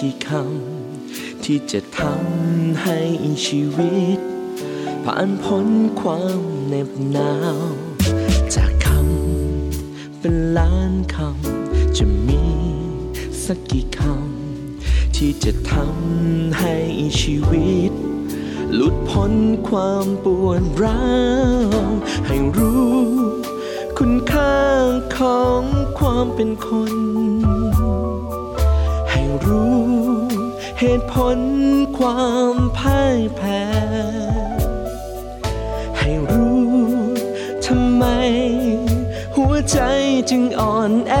กี่คำที่จะทำให้ชีวิต ผ่านพ้นความเหน็บหนาว จากคำเป็นล้านคำจะมีสักกี่คำที่จะทำให้ชีวิต หลุดพ้นความปวดร้าวให้รู้ คุณค่าของความเป็นคน เหตุผลความพ่ายแพ้ ให้รู้ทำไม หัวใจจึงอ่อนแอ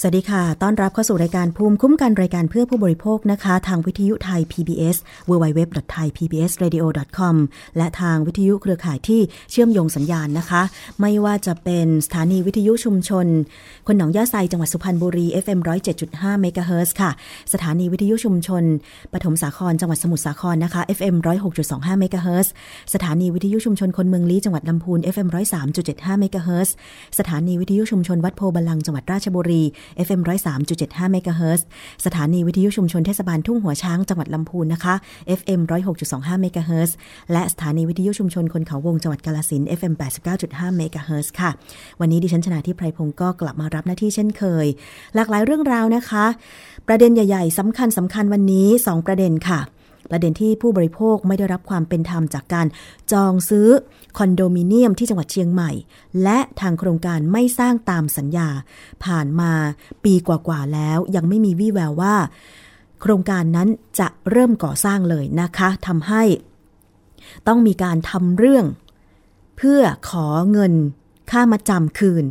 สวัสดีค่ะ ต้อนรับเข้าสู่รายการภูมิคุ้มกันรายการเพื่อผู้บริโภคนะคะ ทางวิทยุไทย PBS www.thaipbsradio.com และทางวิทยุเครือข่ายที่เชื่อมโยงสัญญาณนะคะ ไม่ว่าจะเป็นสถานีวิทยุชุมชน คนหนองหญ้าไซจังหวัดสุพรรณบุรี FM 107.5เมกะเฮิรตซ์ค่ะ สถานีวิทยุชุมชน ปฐมสาครจังหวัดสมุทรสาครนะคะ FM 106.25เมกะเฮิรตซ์สถานีวิทยุชุมชนคนเมืองลี้จังหวัดลำพูน FM 103.75เมกะเฮิรตซ์สถานีวิทยุชุมชนวัดโพธิ์บัลลังก์จังหวัดราชบุรี FM 103.75เมกะเฮิรตซ์สถานีวิทยุชุมชนเทศบาลทุ่งหัวช้างจังหวัดลำพูนนะคะ FM 106.25เมกะเฮิรตซ์และสถานีวิทยุชุมชนคนเขาวงจังหวัดกาฬสินธุ์ FM 89.5เมกะเฮิรตซ์ค่ะ วันนี้ดิฉันชนะที่ไพรพงศ์ก็กลับมารับหน้าที่เช่นเคย หลากหลายเรื่องราวนะคะ ประเด็นใหญ่ ๆสำคัญสำคัญวันนี้ 2 ประเด็นค่ะ ประเด็นที่ผู้บริโภคไม่ได้รับความเป็นธรรมจากการจองซื้อคอนโดมิเนียมที่จังหวัดเชียงใหม่ และทางโครงการไม่สร้างตามสัญญา ผ่านมาปีกว่าๆแล้ว ยังไม่มีวี่แววว่า โครงการนั้นจะเริ่มก่อสร้างเลยนะคะทำให้ ต้องมีการทำเรื่อง เพื่อขอเงินค่ามาจำคืน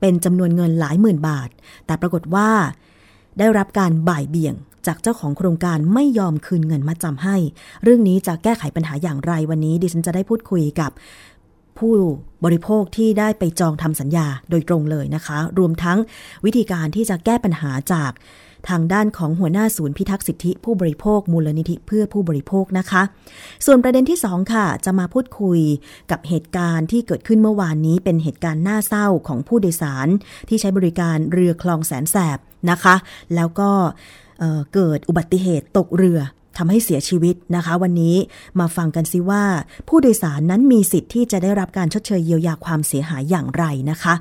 เป็นจำนวนเงินหลายหมื่นบาท แต่ปรากฏว่าได้รับการบ่ายเบี่ยง จากเจ้าของโครงการไม่ยอมคืนเงินมาจำให้ เรื่องนี้จะแก้ไขปัญหาอย่างไรวันนี้ ดิฉันจะได้พูดคุยกับผู้บริโภคที่ได้ไปจองทำสัญญาโดยตรงเลยนะคะ รวมทั้งวิธีการที่จะแก้ปัญหาจากทางด้านของหัวหน้าศูนย์พิทักษ์สิทธิผู้บริโภคมูลนิธิเพื่อผู้บริโภคนะคะ ส่วนประเด็นที่ 2 ค่ะ จะมาพูดคุยกับเหตุการณ์ที่เกิดขึ้นเมื่อวานนี้เป็นเหตุการณ์น่าเศร้าของผู้โดยสาร ที่ใช้บริการเรือคลองแสนแสบนะคะ แล้วก็ เเกิดอุบัติเหตุตกเรือทำให้เสียชีวิตนะคะ วันนี้มาฟังกันซิว่า ผู้โดยสารนั้นมีสิทธิ์ที่จะได้รับการชดเชยเยียวยาความเสียหายอย่างไรนะคะ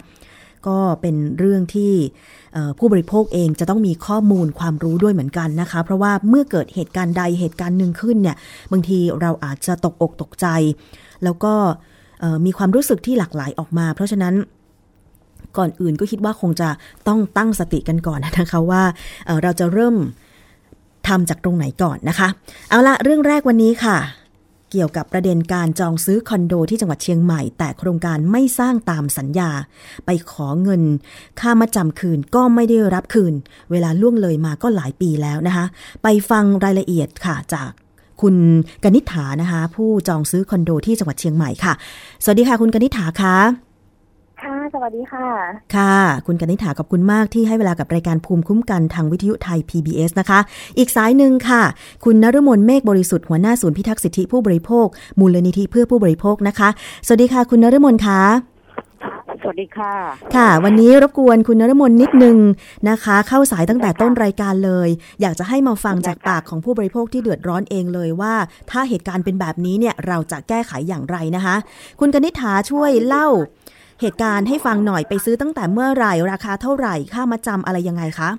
ก็เป็นเรื่องที่ผู้บริโภคเองจะต้องมีข้อมูลความรู้ด้วยเหมือนกันนะคะ เพราะว่าเมื่อเกิดเหตุการณ์ใดเหตุการณ์หนึ่งขึ้นเนี่ยบางทีเราอาจจะตกอกตกใจ แล้วก็มีความรู้สึกที่หลากหลายออกมา เพราะฉะนั้น ก่อนอื่นก็คิดว่าคงจะต้องตั้งสติกันก่อนนะคะว่าเราจะเริ่มทำจากตรงไหนก่อนนะคะ เอาละเรื่องแรกวันนี้ค่ะ เกี่ยวกับประเด็นการจองซื้อคอนโดที่จังหวัดเชียงใหม่ แต่โครงการไม่สร้างตามสัญญา ไปขอเงิน ค่ามาจำคืนก็ไม่ได้รับคืน เวลาล่วงเลยมาก็หลายปีแล้วนะคะ ไปฟังรายละเอียดค่ะจากคุณกนิษฐานะคะ ผู้จองซื้อคอนโดที่จังหวัดเชียงใหม่ค่ะ สวัสดีค่ะ คุณกนิษฐาค่ะ ค่ะ สวัสดีค่ะ ค่ะ คุณกนิษฐาขอบคุณมากที่ให้เวลากับรายการภูมิคุ้มกันทางวิทยุไทย PBS นะคะ อีกสายหนึ่งค่ะ คุณนฤมลเมฆบริสุทธิ์หัวหน้าศูนย์พิทักษ์สิทธิผู้บริโภค มูลนิธิเพื่อผู้บริโภคนะคะ สวัสดีค่ะ คุณนฤมลค่ะสวัสดีค่ะ ค่ะ วันนี้รบกวนคุณนรมนนิดนึงนะคะ เข้าสายตั้งแต่ต้นรายการเลย อยากจะให้มาฟังจากปากของผู้บริโภคที่เดือดร้อนเองเลยว่า ถ้าเหตุการณ์เป็นแบบนี้เนี่ยเราจะแก้ไขอย่างไรนะคะ คุณกนิษฐาช่วยเล่า เหตุการณ์ให้ฟังหน่อยไปซื้อตั้งแต่เมื่อไหร่ราคาเท่าไหร่ค่ามาจำอะไรยังไงคะ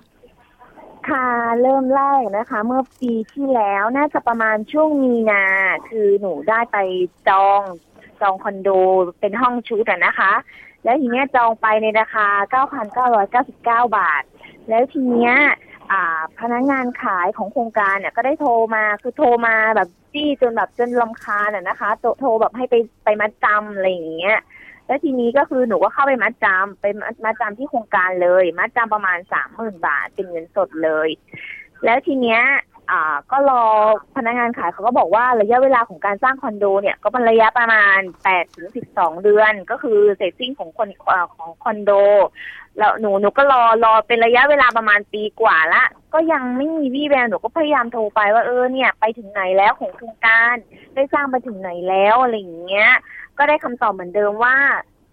ค่ะเริ่มแรกนะคะ เมื่อปีที่แล้วน่าจะประมาณช่วงมีนา คือหนูได้ไปจองจองคอนโดเป็นห้องชุดนะคะ แล้วทีเนี้ยจองไปในราคา 9,999 บาท แล้วทีเนี้ยพนักงานขายของโครงการเนี่ยก็ได้โทรมาคือโทรมาแบบจี้จนแบบจนลำคาญอะนะคะโทรแบบให้ไปไปมาจำอะไรอย่างเงี้ย แล้วทีนี้ก็คือหนูก็เข้าไปมัดจำไปมัดจำที่โครงการเลย มัดจำประมาณสามหมื่นบาทเป็นเงินสดเลย แล้วทีเนี้ยอ่าก็รอพนักงานขายเขาก็บอกว่าระยะเวลาของการสร้างคอนโดเนี่ย ก็เป็นระยะประมาณแปดถึงสิบสองเดือน ก็คือเสร็จสิ้นของคนอของคอนโด แล้วหนูหนูก็รอรอเป็นระยะเวลาประมาณปีกว่าละก็ยังไม่มีวี่แววหนูก็พยายามโทรไปว่าเออเนี่ย ไปถึงไหนแล้วของโครงการได้สร้างไปถึงไหนแล้วอะไรอย่างเงี้ย ก็ได้คำตอบเหมือนเดิมว่า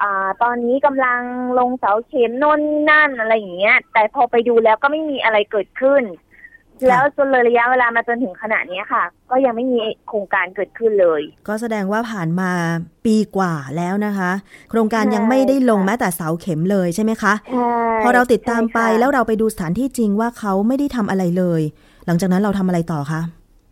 อ่าตอนนี้กำลังลงเสาเข็มน่นนั่นอะไรอย่างเงี้ย แต่พอไปดูแล้วก็ไม่มีอะไรเกิดขึ้น แล้วจนเลยระยะเวลามาจนถึงขณะนี้ค่ะ ก็ยังไม่มีโครงการเกิดขึ้นเลย ก็แสดงว่าผ่านมาปีกว่าแล้วนะคะ โครงการยังไม่ได้ลงแม้แต่เสาเข็มเลยใช่ไหมคะใช่พอเราติดตามไปแล้วเราไปดูสถานที่จริงว่าเขาไม่ได้ทำอะไรเลย หลังจากนั้นเราทำอะไรต่อคะ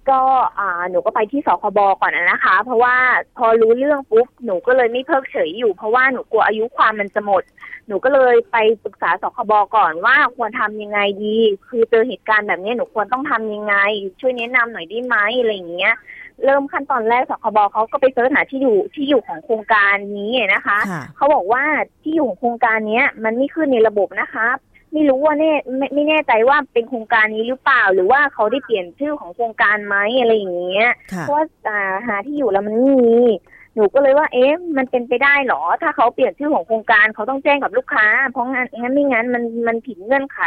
ก็อ่าหนูก็ไปที่สคบก่อนนะคะ เพราะว่าพอรู้เรื่องปุ๊บหนูก็เลยไม่เพิกเฉยอยู่ เพราะว่าหนูกลัวอายุความมันจะหมด หนูก็เลยไปปรึกษาสคบก่อนว่าควรทำยังไงดี คือเจอเหตุการณ์แบบนี้หนูควรต้องทำยังไง ช่วยแนะนำหน่อยได้ไหมอะไรอย่างเงี้ย เริ่มขั้นตอนแรกสคบเขาก็ไปเสิร์ชหาที่อยู่ที่อยู่ของโครงการนี้นะคะเขาบอกว่าที่อยู่ของโครงการเนี้ย มันไม่ขึ้นในระบบนะคะไม่รู้ว่าแน่ไม่ไม่แน่ใจว่าเป็นโครงการนี้หรือเปล่า หรือว่าเขาได้เปลี่ยนชื่อของโครงการไหมอะไรอย่างเงี้ยเพราะว่าหาที่อยู่แล้วมันไม่มี หนูก็เลยว่าเอ๊ะมันเป็นไปได้หรอ ถ้าเขาเปลี่ยนชื่อของโครงการเขาต้องแจ้งกับลูกค้า เพราะงั้นงั้นไม่งั้นมันมันผิดเงื่อนไข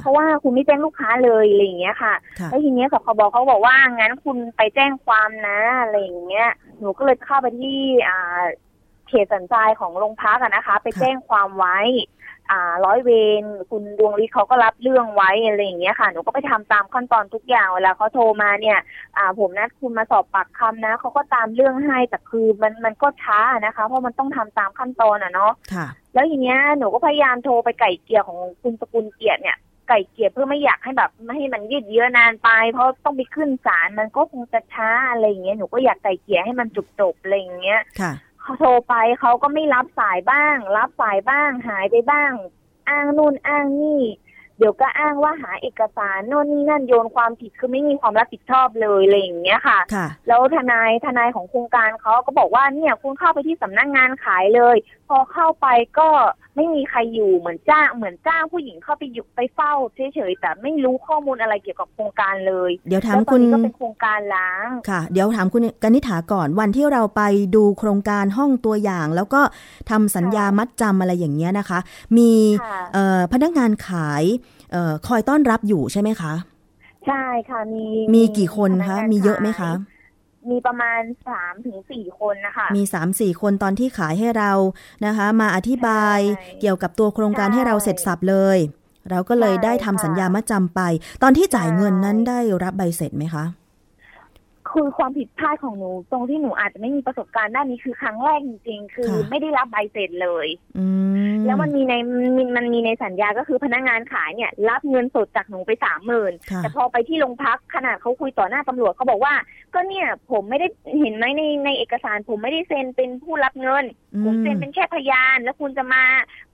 เพราะว่าคุณไม่แจ้งลูกค้าเลยอะไรอย่างเงี้ยค่ะแล้วทีเนี้ยสคบเขาบอกว่างั้นคุณไปแจ้งความนะอะไรอย่างเงี้ย หนูก็เลยเข้าไปที่อ่าเขตสันทรายของโรงพักนะคะ ไปแจ้งความไว้อ่า ร้อยเวรคุณดวงฤทธิ์เขาก็รับเรื่องไว้อะไรอย่างเงี้ยค่ะหนูก็ไปทำตามขั้นตอนทุกอย่างเวลาเขาโทรมาเนี่ย อ่า ผมนัดคุณมาสอบปากคำนะเขาก็ตามเรื่องให้แต่คือมันมันก็ช้านะคะ เพราะมันต้องทำตามขั้นตอนอะเนาะค่ะแล้วอย่างเงี้ยหนูก็พยายามโทรไปไก่เกียร์ของคุณสกุลเกียรติเนี่ยไก่เกลี่ยเพื่อไม่อยากให้แบบไม่ให้มันยืดเยื้อนานไป เพราะต้องไปขึ้นศาลมันก็คงจะช้าอะไรอย่างเงี้ยหนูก็อยากไก่เกลี่ยให้มันจบๆอะไรอย่างเงี้ยค่ะเขา โทรไปเขาก็ไม่รับสายบ้าง รับสายบ้าง หายไปบ้าง อ้างนู่นอ้างนี่ เดี๋ยวก็อ้างว่าหาเอกสารโน่นนี่นั่นโยนความผิดคือไม่มีความรับผิดชอบเลยอะไรอย่างเงี้ยค่ะค่ะแล้วทนายทนายของโครงการเขาก็บอกว่าเนี่ยคุณเข้าไปที่สำนักงานขายเลย พอเข้าไปก็ ไม่มีใครอยู่เหมือนจ้างเหมือนจ้างผู้หญิงเข้าไปอยู่ไปเฝ้าเฉยๆแต่ไม่รู้ข้อมูลอะไรเกี่ยวกับโครงการเลย เดี๋ยวถามแล้วตอคุนณนี้ก็เป็นโครงการล้างค่ะ เดี๋ยวถามคุณกนิษฐาก่อนวันที่เราไปดูโครงการห้องตัวอย่าง แล้วก็ทำสัญญามัดจำอะไรอย่างเงี้ยนะคะ มีค่ะเอ่อพนักงานขายเอ่อคอยต้อนรับอยู่ใช่ไหมคะ ใช่ค่ะมีมีกี่คนพคะกงานมีเยอะไหมคะขาย มีประมาณสามถึงสี่คนนะคะมี3ามสี่คนตอนที่ขายให้เรานะคะ มาอธิบายใช่เกี่ยวกับตัวโครงการใช่ให้เราเสร็จสับเลย เราก็เลยใช่ได้ทำค่ะสัญญามัดจำไป ตอนที่จ่ายเงินนั้นใช่ได้รับใบเสร็จไหมคะคือความผิดพลาดของหนู ตรงที่หนูอาจจะไม่มีประสบการณ์ด้านนี้คือครั้งแรกจริงๆ คือค่ะไม่ได้รับใบเสร็จเลยอืมแล้วมันมีในมันมันมีในสัญญาก็คือพนักงานขายเนี่ย รับเงินสดจากหนูไปสามหมื่นค่ะแต่พอไปที่โรงพักขนาดเขาคุยต่อหน้าตำรวจเขาบอกว่า ก็เนี่ยผมไม่ได้เห็นไหมในในเอกสาร ผมไม่ได้เซ็นเป็นผู้รับเงิน ผมเซ็นเป็นแค่พยาน แล้วคุณจะมา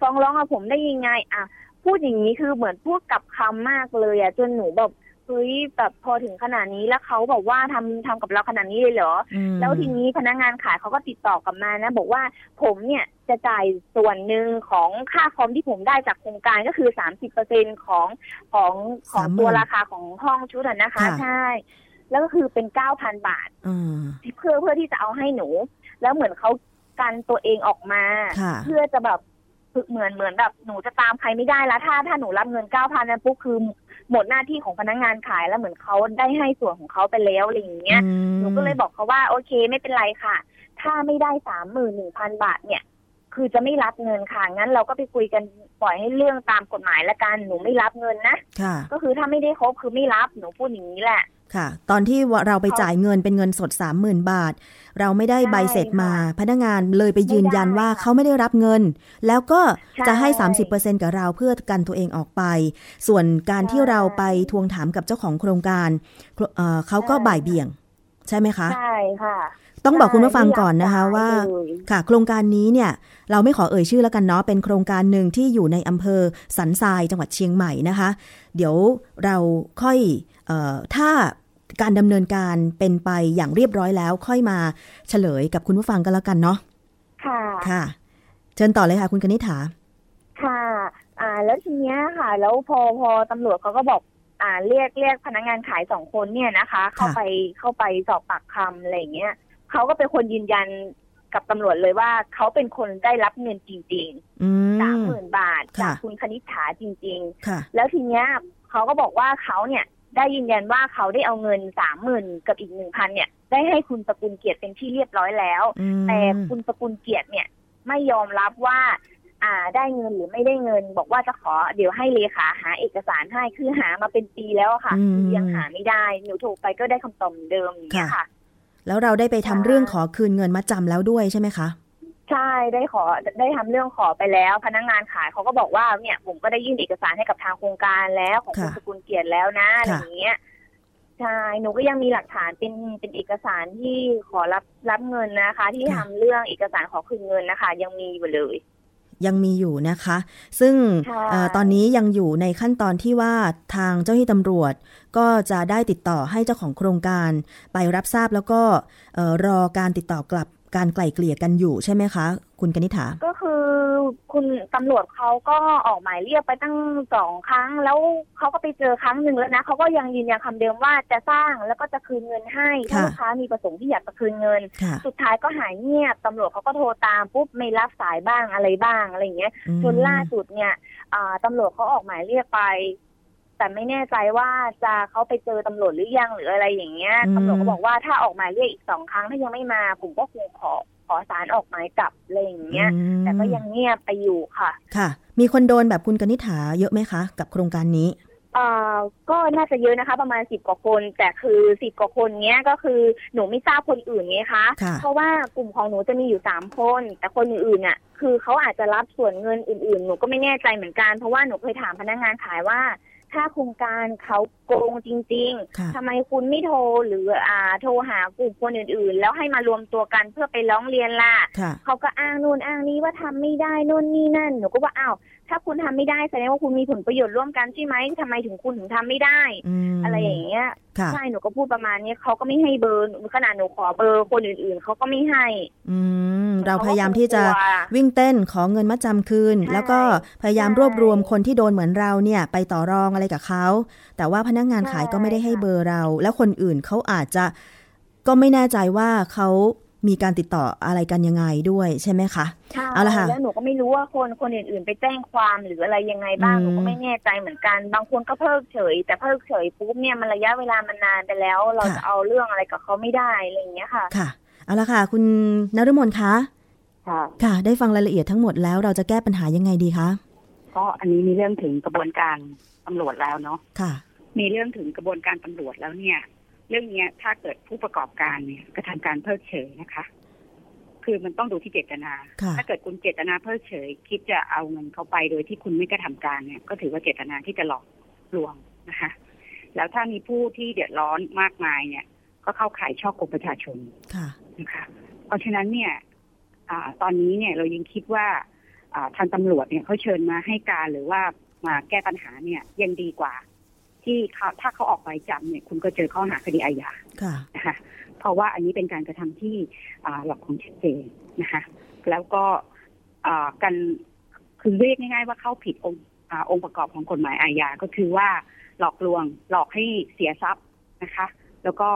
ฟ้องร้องกับผมได้ยังไง อะ พูดอย่างนี้คือเหมือนพูดกลับคำมากเลยอะจนหนูแบบเฮ้ยแบบพอถึงขนาดนี้แล้วเขาบอกว่าทำทำกับเราขนาดนี้เลยเหรออืมแล้วทีนี้พนักงานขายเขาก็ติดต่อกลับมานะ บอกว่าผมเนี่ยจะจ่ายส่วนหนึ่งของค่าคอมที่ผมได้จากโครงการก็คือสามสิบเปอร์เซ็นของของของตัวราคาของห้องชุดอะนะคะใช่ แล้วก็คือเป็นเก้าพันบาทอ่าเพื่อเพื่อที่จะเอาให้หนู แล้วเหมือนเขากันตัวเองออกมาค่ะเพื่อจะแบบเหมือนเหมือนแบบหนูจะตามใครไม่ได้แล้วถ้าถ้าหนูรับเงินเก้าพันนั้นปุ๊บคือหมดหน้าที่ของพนักงานขายแล้วเหมือนเขาได้ให้ส่วนของเขาไปแล้วอะไรอย่างเงี้ยอืมหนูก็เลยบอกเขาว่าโอเคไม่เป็นไรค่ะ ถ้าไม่ได้สามหมื่นหนึ่งพันบาทเนี่ย คือจะไม่รับเงินค่ะงั้นเราก็ไปคุยกันปล่อยให้เรื่องตามกฎหมายละกันหนูไม่รับเงินนะค่ะก็คือถ้าไม่ได้ครบคือไม่รับหนูพูดอย่างนี้แหละ ค่ะ ตอนที่เราไปเขาจ่ายเงินเป็นเงินสด 30,000 บาท เราไม่ได้ใช่ใบเสร็จมาค่ะพนักงานเลยไปยืนยันไม่ได้ว่าค่ะเขาไม่ได้รับเงิน แล้วก็จะให้ใช่30%กับเราเพื่อกันตัวเองออกไป ส่วนการที่ใช่เราไปทวงถามกับเจ้าของโครงการเอ่อเขาก็ใช่บ่ายเบี่ยง ใช่ไหมคะ ใช่ค่ะ ต้องบอกคุณผู้ฟังใช่ก่อนนะคะไม่รับว่าสายเลยค่ะ โครงการนี้เนี่ย เราไม่ขอเอ่ยชื่อแล้วกันเนาะ เป็นโครงการหนึ่งที่อยู่ในอำเภอสันทรายจังหวัดเชียงใหม่นะคะ เดี๋ยวเราค่อยเออ ถ้าการดำเนินการเป็นไปอย่างเรียบร้อยแล้ว ค่อยมาเฉลยกับคุณผู้ฟังกันแล้วกันเนาะค่ะค่ะ เชิญต่อเลยค่ะคุณกนิษฐาค่ะอ่าแล้วทีเนี้ยค่ะ แล้วพอพอตำรวจเขาก็บอกอ่าเรียกเรียกพนักงานขายสองคนเนี่ยนะคะ เข้าไปเข้าไปสอบปากคำอะไรอย่างเงี้ยเขาก็เป็นคนยืนยันกับตำรวจเลยว่าเขาเป็นคนได้รับเงินจริงอืๆสามมหมื่นบาทค่ะจากคุณคณิษฐาจริงค่ะๆแล้วทีเนี้ยเขาก็บอกว่าเขาเนี่ย ได้ยืนยันว่าเขาได้เอาเงินสามหมื่นกับอีกหนึ่งพันเนี่ย ได้ให้คุณสกุลเกียรติเป็นที่เรียบร้อยแล้วอืมแต่คุณสกุลเกียรติเนี่ย ไม่ยอมรับว่า อ่าได้เงินหรือไม่ได้เงิน บอกว่าจะขอเดี๋ยวให้เลขาหาเอกสารให้คือหามาเป็นปีแล้วอะค่ะอืมคือยังหาไม่ได้หนูโทรไปก็ได้คำตอบเหมือนเดิมอย่างเงี้ยค่ะ แล้วเราได้ไปทำค่ะเรื่องขอคืนเงินมาจำแล้วด้วยใช่ไหมคะ ใช่ได้ขอได้ทำเรื่องขอไปแล้ว พนักงานขายเขาก็บอกว่าเนี่ยผมก็ได้ยื่นเอกสารให้กับทางโครงการแล้วของคุณค่ะสกุลเกียรติแล้วนะอะไรค่ะอย่างเงี้ยใช่หนูก็ยังมีหลักฐานเป็นเป็นเอกสารที่ขอรับรับเงินนะคะ ที่ทำเรื่องเอกสารขอคืนเงินนะคะ ยังมีอยู่เลย ยังมีอยู่นะคะ ซึ่งใช่เอ่อตอนนี้ยังอยู่ในขั้นตอนที่ว่าทางเจ้าหน้าที่ตำรวจ ก็จะได้ติดต่อให้เจ้าของโครงการ ไปรับทราบแล้วก็เอ่อรอการติดต่อกลับ การไกล่เกลี่ยกันอยู่ใช่ไหมคะ คุณกนิษฐา ก็คือคุณตำรวจเขาก็ออกหมายเรียกไปตั้งสองครั้ง แล้วเขาก็ไปเจอครั้งหนึ่งแล้วนะเขาก็ยังยืนยันคำเดิมว่าจะสร้างแล้วก็จะคืนเงินให้ถ้าค่ะลูกค้ามีประสงค์ที่อยากจะคืนเงินค่ะสุดท้ายก็หายเงียบตำรวจเขาก็โทรตามปุ๊บไม่รับสายบ้างอะไรบ้างอะไรอย่างเงี้ยอืมจนล่าสุดเนี่ยอ่าตำรวจเขาออกหมายเรียกไป แต่ไม่แน่ใจว่าจะเขาไปเจอตำรวจหรือยังหรืออะไรอย่างเงี้ยอืมตำรวจก็บอกว่าถ้าออกหมายเรียกอีกสองครั้งถ้ายังไม่มาผมก็คงขอขอสารออกหมายกลับอะไรอย่างเงี้ยอืมแต่ก็ยังเงียบไปอยู่ค่ะ ค่ะ มีคนโดนแบบคุณกนิษฐาเยอะไหมคะ กับโครงการนี้อ่าก็น่าจะเยอะนะคะ ประมาณสิบกว่าคน แต่คือสิบกว่าคนเนี้ยก็คือหนูไม่ทราบคนอื่นไงคะค่ะเพราะว่ากลุ่มของหนูจะมีอยู่สามคน แต่คนอื่นๆน่ะ คือเขาอาจจะรับส่วนเงินอื่นๆ หนูก็ไม่แน่ใจเหมือนกัน เพราะว่าหนูเคยถามพนักงานขายว่า ถ้าโครงการเขาโกงจริงค่ะๆทำไมคุณไม่โทรหรืออ่าโทรหากลุ่มคนอื่นๆ แล้วให้มารวมตัวกันเพื่อไปร้องเรียนล่ะค่ะเขาก็อ้างนู่นอ้างนี้ว่าทำไม่ได้นู่นนี่นั่นหนูก็ว่าอ้าวถ้าคุณทำไม่ได้แสดงว่าคุณมีผลประโยชน์ร่วมกันใช่ไหมทำไมถึงคุณถึงทำไม่ได้อืมอะไรอย่างเงี้ยค่ะใช่หนูก็พูดประมาณนี้เขาก็ไม่ให้เบอร์หนูขนาดหนูขอเบอร์คนอื่นๆเขาก็ไม่ให้ อืม เราพยายามที่จะเขาก็กลัววิ่งเต้นขอเงินมัดจำคืนใช่แล้วก็พยายามใช่รวบรวมคนที่โดนเหมือนเราเนี่ย ไปต่อรองอะไรกับเขา แต่ว่าพนักงานขายก็ไม่ได้ให้ใช่ค่ะเบอร์เรา แล้วคนอื่นเขาอาจจะก็ไม่แน่ใจว่าเขามีการติดต่ออะไรกันยังไงด้วยใช่ไหมคะใช่เอาละค่ะแล้วหนูก็ไม่รู้ว่าคนคนอื่นๆ ไปแจ้งความหรืออะไรยังไงบ้างอืมหนูก็ไม่แน่ใจเหมือนกัน บางคนก็เพิกเฉย แต่เพิกเฉยปุ๊บเนี่ยมันระยะเวลามันนานไปแล้ว เราจะเอาเรื่องอะไรกับเขาไม่ได้อะไรอย่างเงี้ยค่ะค่ะ เอาละค่ะ คุณนฤมลคะค่ะค่ะ ได้ฟังรายละเอียดทั้งหมดแล้วเราจะแก้ปัญหายังไงดีคะก็อันนี้มีเรื่องถึงกระบวนการตำรวจแล้วเนาะค่ะ มีเรื่องถึงกระบวนการตำรวจแล้วเนี่ย เรื่องเนี้ยถ้าเกิดผู้ประกอบการเนี่ยกระทำการเพิกเฉยนะคะ คือมันต้องดูที่เจตนาค่ะถ้าเกิดคุณเจตนาเพิกเฉย คิดจะเอาเงินเขาไปโดยที่คุณไม่กระทำการเนี่ย ก็ถือว่าเจตนาที่จะหลอกลวงนะคะ แล้วถ้ามีผู้ที่เดือดร้อนมากมายเนี่ย ก็เข้าข่ายช่อโกงประชาชนค่ะนะคะเพราะฉะนั้นเนี่ยอาตอนนี้เนี่ยเรายังคิดว่าอ่าทางตำรวจเนี่ยเขาเชิญมาให้การหรือว่ามาแก้ปัญหาเนี่ยยังดีกว่า ที่เขาถ้าเขาออกไปจับเนี่ย คุณก็เจอข้อหาคดีอาญาค่ะนะคะเพราะว่าอันนี้เป็นการกระทำที่อ่าหลอกลวงชัดเจนนะคะ แล้วก็อ่ากันคือเรียกง่ายๆว่าเข้าผิดองค์อาองค์ประกอบของกฎหมายอาญาก็คือว่าหลอกลวงหลอกให้เสียทรัพย์นะคะ แล้วก็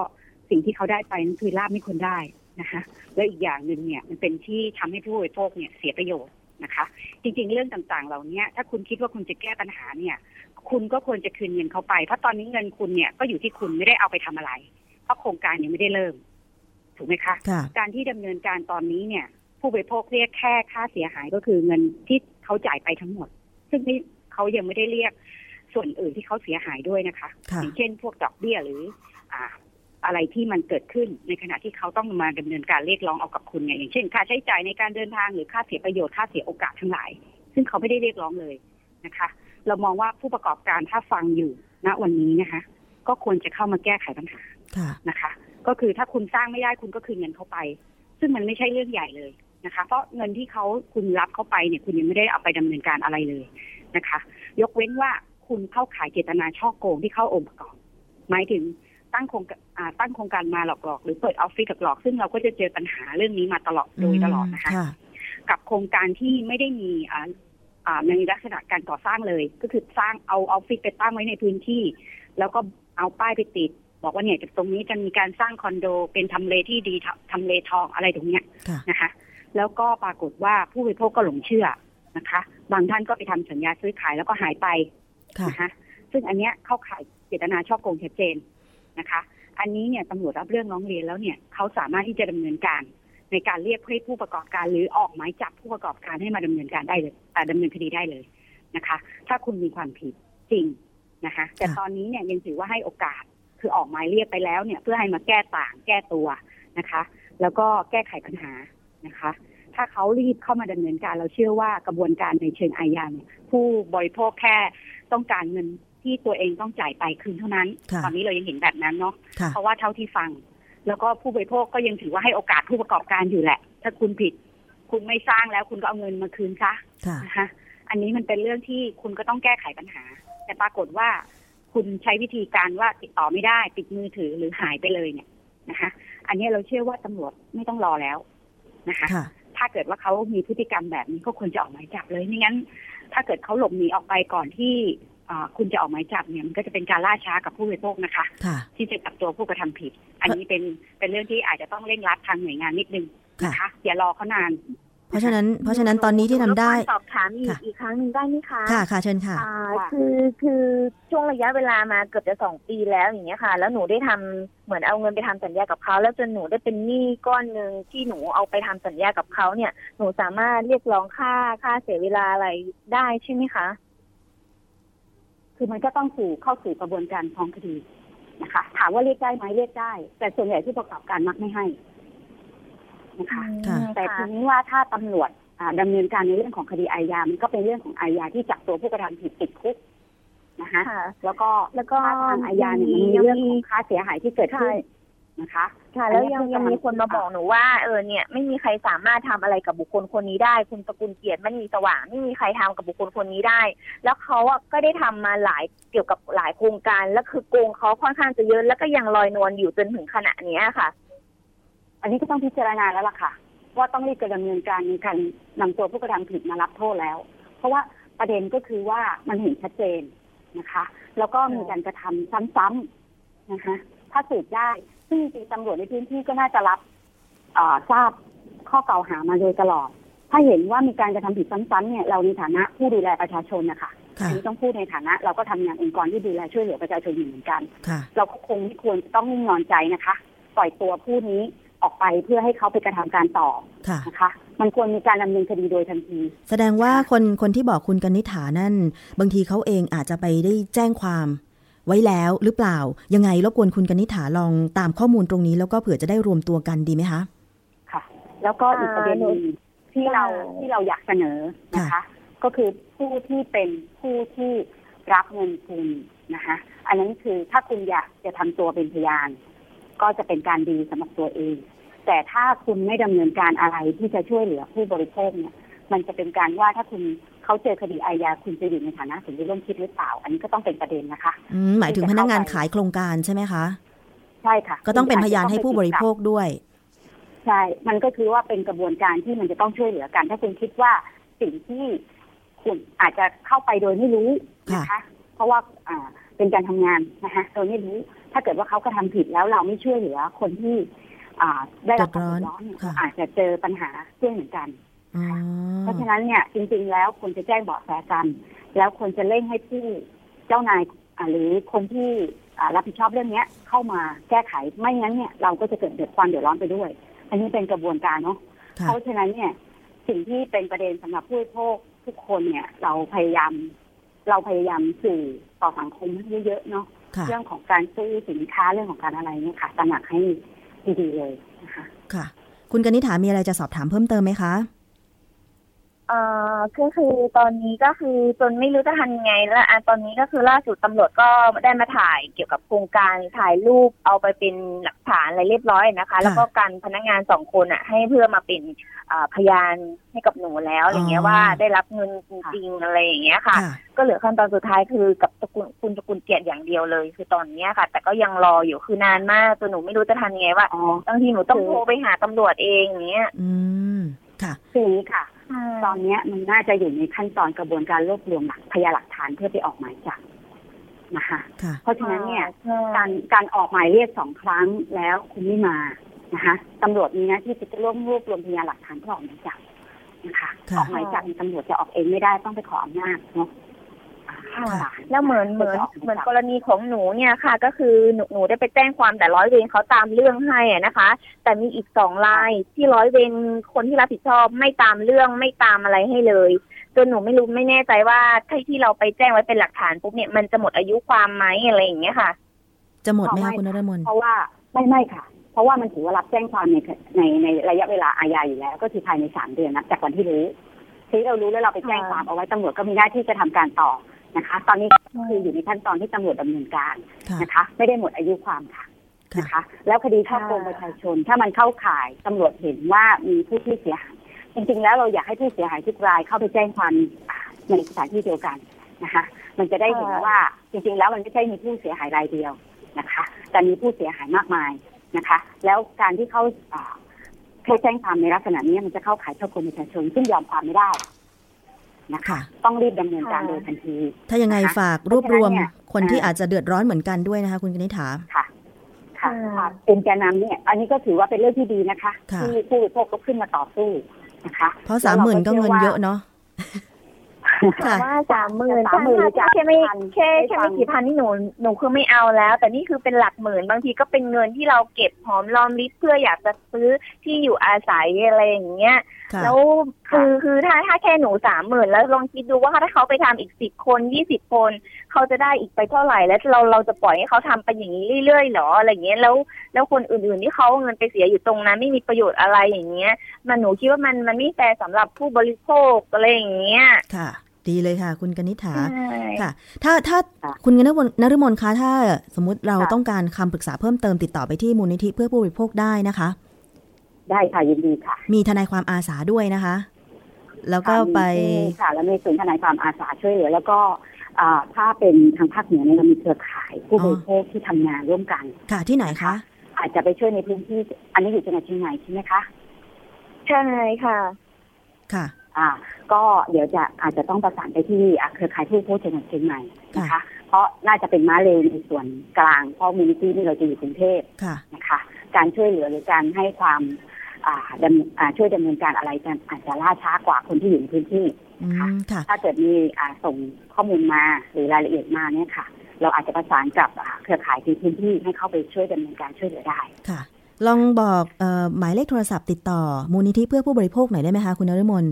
สิ่งที่เขาได้ไปนั่นคือลาบไม่ควรได้นะคะ แล้วอีกอย่างหนึ่งเนี่ยมันเป็นที่ทำให้ผู้บริโภคเนี่ยเสียประโยชน์นะคะ จริง ๆ เรื่องต่างๆ เหล่านี้ถ้าคุณคิดว่าคุณจะแก้ปัญหาเนี่ย คุณก็ควรจะคืนเงินเขาไป เพราะตอนนี้เงินคุณเนี่ยก็อยู่ที่คุณไม่ได้เอาไปทำอะไร เพราะโครงการยังไม่ได้เริ่ม ถูกไหมคะค่ะการที่ดำเนินการตอนนี้เนี่ย ผู้บริโภคเรียกแค่ค่าเสียหายก็คือเงินที่เขาจ่ายไปทั้งหมด ซึ่งไม่เขายังไม่ได้เรียกส่วนอื่นที่เขาเสียหายด้วยนะคะค่ะอย่างเช่น พวกดอกเบี้ยหรือ อ่าอะไรที่มันเกิดขึ้นในขณะที่เขาต้องมาดำเนินการเรียกร้องเอากับคุณไงอย่างเช่น ค่าใช้จ่ายในการเดินทางหรือค่าเสียประโยชน์ค่าเสียโอกาสทั้งหลาย ซึ่งเขาไม่ได้เรียกร้องเลยนะคะ เรามองว่าผู้ประกอบการถ้าฟังอยู่ณวันนี้นะคะ ก็ควรจะเข้ามาแก้ไขปัญหาค่ะนะคะ ก็คือถ้าคุณสร้างไม่ได้คุณก็คืนเงินเขาไป ซึ่งมันไม่ใช่เรื่องใหญ่เลยนะคะ เพราะเงินที่เขาคุณรับเข้าไปเนี่ยคุณยังไม่ได้เอาไปดำเนินการอะไรเลยนะคะ ยกเว้นว่าคุณเข้าขายเจตนาช่อโกงที่เข้าองค์ประกอบ หมายถึง ตั้งโครงการอ่าตั้งโครงการมาหลอกๆ หรือเปิดออฟฟิศหลอกๆ ซึ่งเราก็จะเจอปัญหาเรื่องนี้มาตลอดโดยตลอดนะคะค่ะกับโครงการที่ไม่ได้มีอ่าอ่าในลักษณะการก่อสร้างเลย ก็คือสร้างเอาออฟฟิศไปตั้งไว้ในพื้นที่ แล้วก็เอาป้ายไปติด บอกว่าเนี่ยจากตรงนี้จะมีการสร้างคอนโด เป็นทำเลที่ดีทำทำเลทองอะไรตรงเนี้ยค่ะนะคะ แล้วก็ปรากฏว่าผู้บริโภคก็หลงเชื่อนะคะ บางท่านก็ไปทำสัญญาซื้อขายแล้วก็หายไปค่ะนะคะซึ่งอันเนี้ยเข้าข่ายเจตนาช่อโกงชัดเจน นะคะ อันนี้เนี่ยตำรวจรับเรื่องร้องเรียนแล้วเนี่ยเขาสามารถที่จะดำเนินการ ในการเรียกให้ผู้ประกอบการหรือออกหมายจับผู้ประกอบการให้มาดำเนินการได้เลยอ่าดำเนินคดีได้เลยนะคะ ถ้าคุณมีความผิดจริงนะคะ แต่ค่ะตอนนี้เนี่ยยังถือว่าให้โอกาสคือออกหมายเรียกไปแล้วเนี่ย เพื่อให้มาแก้ต่างแก้ตัวนะคะ แล้วก็แก้ไขปัญหานะคะ ถ้าเขารีบเข้ามาดำเนินการเราเชื่อว่ากระบวนการในเชิงอาญาเนี่ยผู้บริโภคแค่ต้องการเงิน ที่ตัวเองต้องจ่ายไปคืนเท่านั้นค่ะตอนนี้เรายังเห็นแบบนั้นเนาะค่ะเพราะว่าเท่าที่ฟัง แล้วก็ผู้บริโภคก็ยังถือว่าให้โอกาสผู้ประกอบการอยู่แหละ ถ้าคุณผิด คุณไม่สร้างแล้วคุณก็เอาเงินมาคืนซะค่ะนะคะอันนี้มันเป็นเรื่องที่คุณก็ต้องแก้ไขปัญหา แต่ปรากฏว่า คุณใช้วิธีการว่าติดต่อไม่ได้ปิดมือถือหรือหายไปเลยเนี่ยนะคะ อันนี้เราเชื่อว่าตำรวจไม่ต้องรอแล้วนะคะค่ะถ้าเกิดว่าเขามีพฤติกรรมแบบนี้ก็ควรจะออกหมายจับเลยไม่งั้น ถ้าเกิดเขาหลบหนีออกไปก่อนที่อ่า คุณจะออกหมายจับเนี่ยมันก็จะเป็นการล่าช้ากับผู้บริโภคนะคะค่ะที่จะจับตัวผู้กระทำผิด อันนี้เป็นเป็นเรื่องที่อาจจะต้องเร่งรัดทางหน่วยงานนิดนึงนะคะอย่ารอเขานาน เพราะฉะนั้น เพราะฉะนั้นตอนนี้ที่ทำได้รบกวนสอบถามอีกค่ะอีกครั้งหนึ่งได้ไหมคะค่ะค่ะเชิญค่ะอ่าค่ะคือคือช่วงระยะเวลามาเกือบจะสองปีแล้วอย่างเงี้ยค่ะ แล้วหนูได้ทำเหมือนเอาเงินไปทำสัญญากับเขาแล้วจนหนูได้เป็นหนี้ก้อนหนึ่งที่หนูเอาไปทำสัญญากับเขาเนี่ย หนูสามารถเรียกร้องค่าค่าเสียเวลาอะไรได้ใช่ไหมคะ คือมันก็ต้องสู่เข้าสู่กระบวนการฟ้องคดีนะคะ ถามว่าเรียกได้ไหมเรียกได้ แต่ส่วนใหญ่ที่ประกอบการมักไม่ให้นะคะค่ะแต่ทีนี้ว่าถ้าตำรวจอ่าดำเนินการในเรื่องของคดีอาญา มันก็เป็นเรื่องของอาญาที่จับตัวผู้กระทำผิดติดคุกนะคะค่ะแล้วก็แล้วก็ค่าทางอาญาเนี่ยมันมียังมีเรื่องของค่าเสียหายที่เกิดขึ้นใช่ นะคะค่ะแล้วยังอันนี้ยังมีคนมาคือบอกหนูว่าเออเนี่ยไม่มีใครสามารถทำอะไรกับบุคคลคนนี้ได้ คุณตระกูลเกียรติไม่มีสว่างไม่มีใครทำกับบุคคลคนนี้ได้ แล้วเขาอะก็ได้ทำมาหลายเกี่ยวกับหลายโครงการ แล้วคือโกงเขาค่อนข้างจะเยอะแล้วก็ยังลอยนวลอยู่จนถึงขณะเนี้ยค่ะ อันนี้ก็ต้องพิจารณาแล้วล่ะค่ะ ว่าต้องรีบจะดำเนินการในการนำตัวผู้กระทำผิดมารับโทษแล้ว เพราะว่าประเด็นก็คือว่ามันเห็นชัดเจนนะคะ แล้วก็มีการกระทำซ้ำๆนะคะ ถ้าสืบได้ ซึ่งจริงๆตำรวจในพื้นที่ก็น่าจะรับเอ่อทราบข้อกล่าวหามาโดยตลอด ถ้าเห็นว่ามีการกระทำผิดซ้ำๆเนี่ยเราในฐานะผู้ดูแลประชาชนนะคะค่ะอันนี้ต้องพูดในฐานะ เราก็ทำงานองค์กรที่ดูแลช่วยเหลือประชาชนอยู่เหมือนกันค่ะเราก็คงไม่ควรจะต้องนิ่งนอนใจนะคะ ปล่อยตัวผู้นี้ออกไปเพื่อให้เขาไปกระทำการต่อค่ะนะคะ มันควรมีการดำเนินคดีโดยทันที แสดงว่าคนคนที่บอกคุณกนิษฐานั่น บางทีเขาเองอาจจะไปได้แจ้งความ ไว้แล้วหรือเปล่า ยังไงรบกวนคุณกนิษฐาลองตามข้อมูลตรงนี้ แล้วก็เผื่อจะได้รวมตัวกันดีไหมคะ ค่ะ แล้วก็อีกประเด็นหนึ่งที่เราที่เราอยากเสนอนะคะค่ะก็คือผู้ที่เป็นผู้ที่รับเงินคุณนะคะ อันนั้นคือถ้าคุณอยากจะทำตัวเป็นพยาน ก็จะเป็นการดีสำหรับตัวเอง แต่ถ้าคุณไม่ดำเนินการอะไรที่จะช่วยเหลือผู้บริโภคเนี่ย มันจะเป็นการว่าถ้าคุณ เขาเจอคดีอาญาคุณจะอยู่ในฐานะสมรู้ร่วมคิดหรือเปล่า อันนี้ก็ต้องเป็นประเด็นนะคะอืมหมายถึงพนักงานขายโครงการใช่ไหมคะใช่ค่ะ ก็ต้องเป็นพยานให้ผู้บริโภคด้วย ใช่ มันก็คือว่าเป็นกระบวนการที่มันจะต้องช่วยเหลือกัน ถ้าคุณคิดว่าสิ่งที่คุณอาจจะเข้าไปโดยไม่รู้นะคะ เพราะว่าอ่าเป็นการทำงานนะคะโดยไม่รู้ ถ้าเกิดว่าเขากระทำผิดแล้วเราไม่ช่วยเหลือคนที่อ่าได้รับความเดือดร้อนเนี่ยค่ะอาจจะเจอปัญหาด้วยเหมือนกันอ๋อ เพราะฉะนั้นเนี่ยจริง ๆ แล้วควรจะแจ้งเบาะแสกัน แล้วควรจะเร่งให้ผู้เจ้านายอ่าหรือคนที่อ่ารับผิดชอบเรื่องเนี้ยเข้ามาแก้ไขไม่งั้นเนี่ยเราก็จะเกิดเดือดความเดือดร้อนไปด้วย อันนี้เป็นกระบวนการเนาะค่ะเพราะฉะนั้นเนี่ยสิ่งที่เป็นประเด็นสำหรับผู้บริโภคทุกคนเนี่ย เราพยายาม เราพยายามสื่อต่อสังคมให้เยอะๆเนาะค่ะเรื่องของการซื้อสินค้าเรื่องของการอะไรเนี่ยค่ะตระหนักให้ดีๆเลยนะคะค่ะ คุณกนิษฐามีอะไรจะสอบถามเพิ่มเติมไหมคะ เอ่อก็คือตอนนี้ก็คือจนไม่รู้จะทำยังไงแล้วอะตอนนี้ก็คือล่าสุดตำรวจก็ได้มาถ่ายเกี่ยวกับโครงการถ่ายรูปเอาไปเป็นหลักฐานอะไรเรียบร้อยนะคะ แล้วก็การพนักงานสองคนอะ ให้เพื่อมาเป็นอ่าพยานให้กับหนูแล้วอะไรเงี้ยอ๋อว่าได้รับเงินจริงๆอะไรอย่างเงี้ยค่ะค่ะก็เหลือขั้นตอนสุดท้ายคือกับตระกูลคุณตระกูลเกียรติอย่างเดียวเลย คือตอนเนี้ยค่ะ แต่ก็ยังรออยู่คือนานมากจนหนูไม่รู้จะทำยังไงว่าอ๋อบางทีหนูต้องโทรไปหาตำรวจเองอย่างเงี้ย อืมค่ะคืออย่างนี้ค่ะ ตอนเนี้ยมันน่าจะอยู่ในขั้นตอนกระบวนการรวบรวมหลักพยานหลักฐานเพื่อไปออกหมายจับนะคะค่ะเพราะฉะนั้นเนี่ยใช่การการออกหมายเรียกสองครั้งแล้วคุณไม่มานะคะตำรวจมีหน้าที่จะร่วมรวบรวมพยานหลักฐานเพื่อออกหมายจับนะคะค่ะออกหมายจับนี่ตำรวจจะออกเองไม่ได้ต้องไปขออำนาจเนาะอ่าค่ะศาล แล้วเหมือนเหมือนจะกเหมือนจับกรณีของหนูเนี่ยค่ะ ก็คือหนูหนูได้ไปแจ้งความแต่ร้อยเวรเขาตามเรื่องให้อะนะคะ แต่มีอีกสองรายที่ร้อยเวรคนที่รับผิดชอบไม่ตามเรื่องไม่ตามอะไรให้เลยจนหนูไม่รู้ไม่แน่ใจว่าที่ที่เราไปแจ้งไว้เป็นหลักฐานปุ๊บเนี่ยมันจะหมดอายุความไหมอะไรอย่างเงี้ยค่ะ จะหมดไหมเอาคะไม่คุณนรมนเพราะว่าไม่ไม่ค่ะ เพราะว่ามันถือว่ารับแจ้งความในในในระยะเวลาอาญาอยู่แล้ว ก็คือภายในสามเดือนนับจากวันที่รู้ที่เรารู้แล้วเราไปแจ้งความเอาไว้ตำรวจก็มีหน้าที่จะทำการต่อ นะคะ ตอนนี้ก็คืออยู่ในขั้นตอนที่ตำรวจดำเนินการค่ะนะคะ ไม่ได้หมดอายุความค่ะค่ะนะคะ แล้วคดีช่อโกงประชาชน ถ้ามันเข้าข่ายตำรวจเห็นว่ามีผู้ที่เสียหายจริงๆแล้วเราอยากให้ผู้เสียหายทุกรายเข้าไปแจ้งความอ่าในสถานที่เดียวกันนะคะ มันจะได้เห็นว่าจริงๆ แล้วมันไม่ใช่มีผู้เสียหายรายเดียวนะคะ แต่มีผู้เสียหายมากมายนะคะ แล้วการที่เขาอ่าเข้าแจ้งความในลักษณะนี้มันจะเข้าข่ายช่อโกงประชาชนซึ่งยอมความไม่ได้ นะคะค่ะต้องรีบดำเนินการค่ะโดยทันที ถ้ายังไงนะคะฝากรวบรวมเพราะฉะนั้นเนี่ยคนที่อ่าอาจจะเดือดร้อนเหมือนกันด้วยนะคะ คุณกนิษฐาค่ะค่ะค่ะค่ะเป็นแกนนำเนี่ย อันนี้ก็ถือว่าเป็นเรื่องที่ดีนะคะค่ะที่ผู้บริโภคก็ขึ้นมาต่อสู้นะคะ เพราะสามหมื่นก็เงินเยอะเนาะค่ะว่าสามหมื่นสามหมื่นถ้าแค่ไม่พันแค่แค่ไม่กี่พันนี่หนูหนูคือไม่เอาแล้ว แต่นี่คือเป็นหลักหมื่นบางทีก็เป็นเงินที่เราเก็บหอมรอมริบเพื่ออยากจะซื้อที่อยู่อาศัยอะไรอย่างเงี้ยค่ะแล้ว คือคือถ้าถ้าแค่หนูสามหมื่นแล้วลองคิดดูว่าถ้าเขาไปทำอีกสิบคนยี่สิบคน เขาจะได้อีกไปเท่าไหร่ แล้วเราเราจะปล่อยให้เขาทำไปอย่างนี้เรื่อยๆหรออะไรอย่างเงี้ยแล้วแล้วคนอื่นๆที่เขาเอาเงินไปเสียอยู่ตรงนั้น ไม่มีประโยชน์อะไรอย่างเงี้ย มันหนูคิดว่ามันมันไม่แฟร์สำหรับผู้บริโภคอะไรอย่างเงี้ยค่ะ ดีเลยค่ะ คุณกนิษฐาใช่ค่ะ ถ้าถ้าค่ะคุณนฤมลนฤมลคะถ้าสมมติเราค่ะต้องการคำปรึกษาเพิ่มเติมติดต่อไปที่มูลนิธิเพื่อผู้บริโภคได้นะคะได้ค่ะยินดีค่ะ มีทนายความอาสาด้วยนะคะ แล้วก็ค่ะมีไปมีค่ะแล้วมีศูนย์ทนายความอาสาช่วยเหลือแล้วก็อ่าถ้าเป็นทางภาคเหนือเนี่ยเรามีเครือข่ายผู้บริโภคที่ทำงานร่วมกัน ค่ะที่ไหนคะ อาจจะไปช่วยในพื้นที่ อันนี้อยู่จังหวัดเชียงใหม่ใช่ไหมคะใช่ค่ะ ค่ะ อ่า ก็เดี๋ยวจะอาจจะต้องประสานไปที่อ่าเครือข่ายผู้บริโภคจังหวัดเชียงใหม่นะคะ เพราะน่าจะเป็นม้าเร็วในส่วนกลางเพราะมูลนิธินี่เราจะอยู่กรุงเทพค่ะนะคะ การช่วยเหลือหรือการให้ความ อ่าดำอ่าช่วยดำเนินการอะไรจะอาจจะล่าช้ากว่าคนที่อยู่ในพื้นที่อืมค่ะถ้าเกิดมีอ่าส่งข้อมูลมาหรือรายละเอียดมาเนี่ยค่ะ เราอาจจะประสานกับอ่าเครือข่ายที่พื้นที่ให้เข้าไปช่วยดำเนินการช่วยเหลือได้ค่ะ ลองบอกเอ่อหมายเลขโทรศัพท์ติดต่อ มูลนิธิเพื่อผู้บริโภคหน่อยได้ไหมคะคุณนฤมล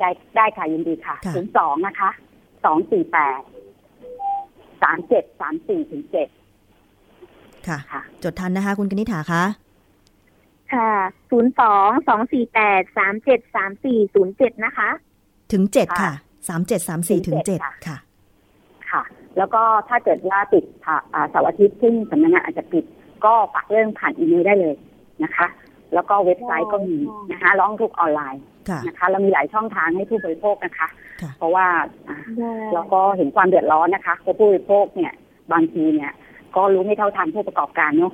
ได้ได้ค่ะยินดีค่ะค่ะศูนย์สองนะคะสองสี่แปดสามเจ็ดสามสี่ถึงเจ็ดค่ะค่ะจดทันนะคะ คุณกนิษฐาคะ ค่ะศูนย์สองสองสี่แปดสามเจ็ดสามสี่ศูนย์เจ็ดนะคะ ถึงเจ็ดค่ะค่ะสามเจ็ดสามสี่ถึถึงงเจ็เจ็ดดค่ะค่ะ ค่ะ แล้วก็ถ้าเกิดว่าติดค่ะอ่าเสาร์อาทิตย์ซึ่งสำนักงานอาจจะปิดก็ฝากเรื่องผ่านอีเมลได้เลยนะคะ แล้วก็เว็บไซต์ก็มีนะคะ ร้องทุกข์ออนไลน์ค่ะนะคะเรามีหลายช่องทางให้ผู้บริโภคนะคะค่ะเพราะว่าอ่าเราก็เห็นความเดือดร้อนนะคะเพราะผู้บริโภคเนี่ย บางทีเนี่ย ก็รู้ไม่เท่าทันผู้ประกอบการเนาะ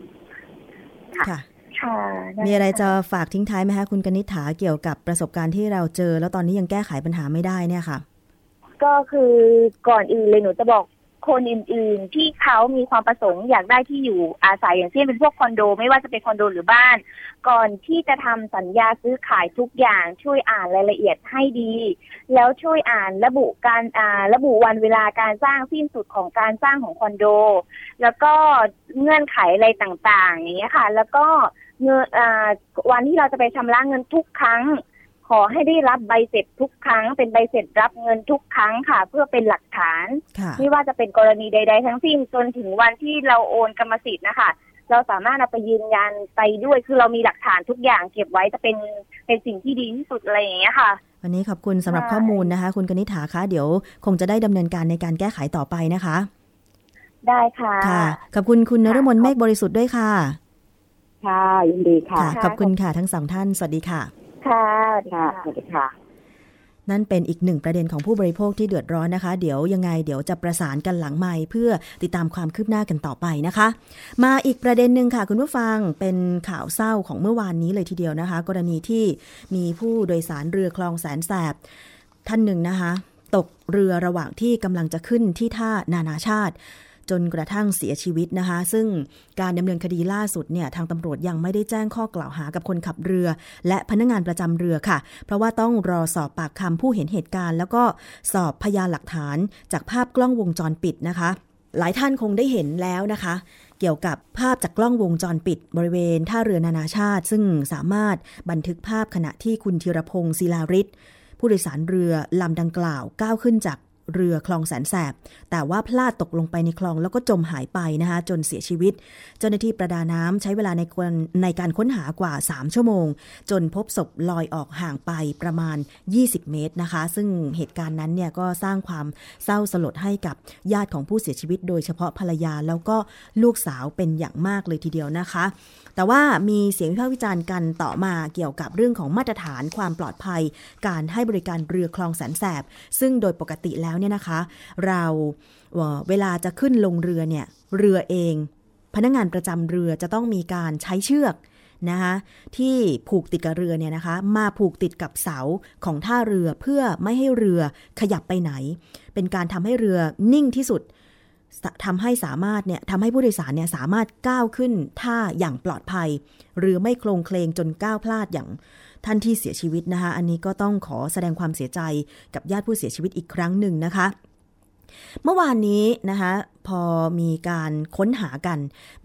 ค่ะ ค่ะค่ะด้มีอะไรจะค่ฝากทิ้งท้ายไหมคะคุณกนิษฐาเกี่ยวกับประสบการณ์ที่เราเจอ แล้วตอนนี้ยังแก้ไขปัญหาไม่ได้เนี่ยค่ะ ก็คือก่อนอื่นเลยหนูจะบอกคนอื่นๆ ที่เขามีความประสงค์อยากได้ที่อยู่อาศัยอย่างเช่นเป็นพวกคอนโด ไม่ว่าจะเป็นคอนโดหรือบ้าน ก่อนที่จะทำสัญญาซื้อขายทุกอย่างช่วยอ่านรายละเอียดให้ดี แล้วช่วยอ่านระบุการอ่าระบุวันเวลาการสร้างสิ้นสุดของการสร้างของคอนโด แล้วก็เงื่อนไขอะไรต่างๆอย่างเงี้ยค่ะ แล้วก็ เงินอ่าวันที่เราจะไปชำระเงินทุกครั้ง ขอให้ได้รับใบเสร็จทุกครั้ง เป็นใบเสร็จรับเงินทุกครั้งค่ะ เพื่อเป็นหลักฐานค่ะไม่ว่าจะเป็นกรณีใด ๆ ทั้งสิ้นจนถึงวันที่เราโอนกรรมสิทธิ์นะคะเราสามารถเอาไปยืนยันไปด้วยคือเรามีหลักฐานทุกอย่างเก็บไว้จะเป็นเป็นสิ่งที่ดีที่สุดอะไรอย่างเงี้ยค่ะวันนี้ขอบคุณสำหรับใช่ข้อมูลนะคะ คุณกนิษฐาคะเดี๋ยวคงจะได้ดำเนินการในการแก้ไขต่อไปนะคะ ได้ค่ะค่ะขอบคุณคุณนฤมลเมฆบริสุทธิ์ด้วยค่ะ ค่ะยินดีค่ะค่ะ ขอบคุณค่ะทั้งสองท่าน สวัสดีค่ะค่ะ ค่ะสวัสดีค่ะ นั่นเป็นอีกหนึ่งประเด็นของผู้บริโภคที่เดือดร้อนนะคะ เดี๋ยวยังไงเดี๋ยวจะประสานกันหลังไมค์เพื่อติดตามความคืบหน้ากันต่อไปนะคะ มาอีกประเด็นหนึ่งค่ะ คุณผู้ฟังเป็นข่าวเศร้าของเมื่อวานนี้เลยทีเดียวนะคะ กรณีที่มีผู้โดยสารเรือคลองแสนแสบ ท่านหนึ่งนะคะ ตกเรือระหว่างที่กำลังจะขึ้นที่ท่านานาชาติ จนกระทั่งเสียชีวิตนะคะ ซึ่งการดำเนินคดีล่าสุดเนี่ยทางตำรวจยังไม่ได้แจ้งข้อกล่าวหากับคนขับเรือ และพนักงานประจำเรือค่ะ เพราะว่าต้องรอสอบปากคำผู้เห็นเหตุการณ์ แล้วก็สอบพยานหลักฐานจากภาพกล้องวงจรปิดนะคะ หลายท่านคงได้เห็นแล้วนะคะเกี่ยวกับภาพจากกล้องวงจรปิด บริเวณท่าเรือนานาชาติ ซึ่งสามารถบันทึกภาพขณะที่คุณธีรพงศ์ศิลาริศผู้โดยสารเรือลำดังกล่าวก้าวขึ้นจาก เรือคลองแสนแสบ แต่ว่าพลาดตกลงไปในคลองแล้วก็จมหายไปนะคะจนเสียชีวิต เจ้าหน้าที่ประดาน้ำใช้เวลาในการในการค้นหากว่า 3 ชั่วโมง จนพบศพลอยออกห่างไปประมาณ 20 เมตรนะคะ ซึ่งเหตุการณ์นั้นเนี่ยก็สร้างความเศร้าสลดให้กับญาติของผู้เสียชีวิต โดยเฉพาะภรรยาแล้วก็ลูกสาวเป็นอย่างมากเลยทีเดียวนะคะ แต่ว่ามีเสียงวิพากษ์วิจารณ์กันต่อมาเกี่ยวกับเรื่องของมาตรฐานความปลอดภัย การให้บริการเรือคลองแสนแสบ ซึ่งโดยปกติแล้วเนี่ยนะคะ เราเวลาจะขึ้นลงเรือเนี่ยเรือเอง พนักงานประจำเรือจะต้องมีการใช้เชือกนะคะที่ผูกติดกับเรือเนี่ยนะคะ มาผูกติดกับเสาของท่าเรือเพื่อไม่ให้เรือขยับไปไหน เป็นการทำให้เรือนิ่งที่สุดทำให้สามารถเนี่ยทำให้ผู้โดยสารเนี่ยสามารถก้าวขึ้นท่าอย่างปลอดภัย หรือไม่โคลงเคลงจนก้าวพลาดอย่าง ท่านที่เสียชีวิตนะคะ อันนี้ก็ต้องขอแสดงความเสียใจกับญาติผู้เสียชีวิตอีกครั้งหนึ่งนะคะ เมื่อวานนี้นะคะพอมีการค้นหากัน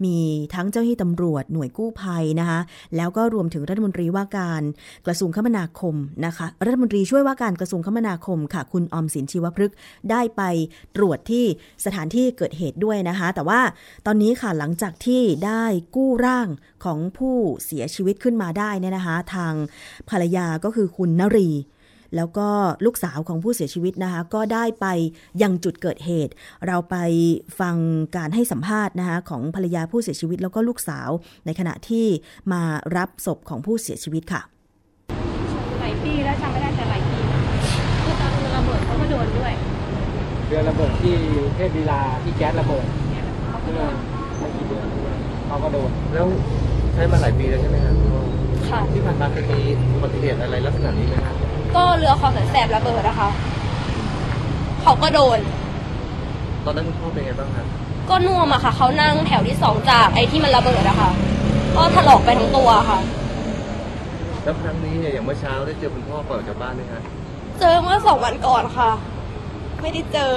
มีทั้งเจ้าหน้าที่ตำรวจหน่วยกู้ภัยนะคะแล้วก็รวมถึงรัฐมนตรีว่าการกระทรวงคมนาคมนะคะรัฐมนตรีช่วยว่าการกระทรวงคมนาคมค่ะ คุณอมสินชีวพฤกษ์ได้ไปตรวจที่สถานที่เกิดเหตุด้วยนะคะ แต่ว่าตอนนี้ค่ะหลังจากที่ได้กู้ร่างของผู้เสียชีวิตขึ้นมาได้เนี่ยนะคะ ทางภรรยาก็คือคุณนรี แล้วก็ลูกสาวของผู้เสียชีวิตนะคะ ก็ได้ไปยังจุดเกิดเหตุ เราไปฟังการให้สัมภาษณ์นะคะของภรรยาผู้เสียชีวิต แล้วก็ลูกสาว ในขณะที่มารับศพของผู้เสียชีวิตค่ะหลายปีแล้วจำไม่ได้แต่หลายปีนะคือตอนเรือระเบิดเขาก็โดนด้วยเรือระเบิดที่เทพลีลาที่แก๊สระเบิดเขาก็เมื่โดอนไม่กี่เดือนเขาก็โดนแล้วใช้มาหลายปีแล้วใช่ไหมครับค่ะที่ผ่านมาเคยมีอุบัติเหตุอะไรลักษณะนี้ไหมครับ ก็เรือคอสันแสบระเบิดนะคะเขาก็โดน ตอนนั้นคุณพ่อเป็นไงบ้างครับก็น่วมอะค่ะ เขานั่งแถวที่สองจากไอ้ที่มันระเบิดอะค่ะ ก็ถลอกไปทั้งตัวค่ะ แล้วครั้งนี้เนี่ยอย่างเมื่อเช้าได้เจอคุณพ่อก่อนออกจากบ้านไหมครับเจอเมื่อสองวันก่อนค่ะ ไม่ได้เจอ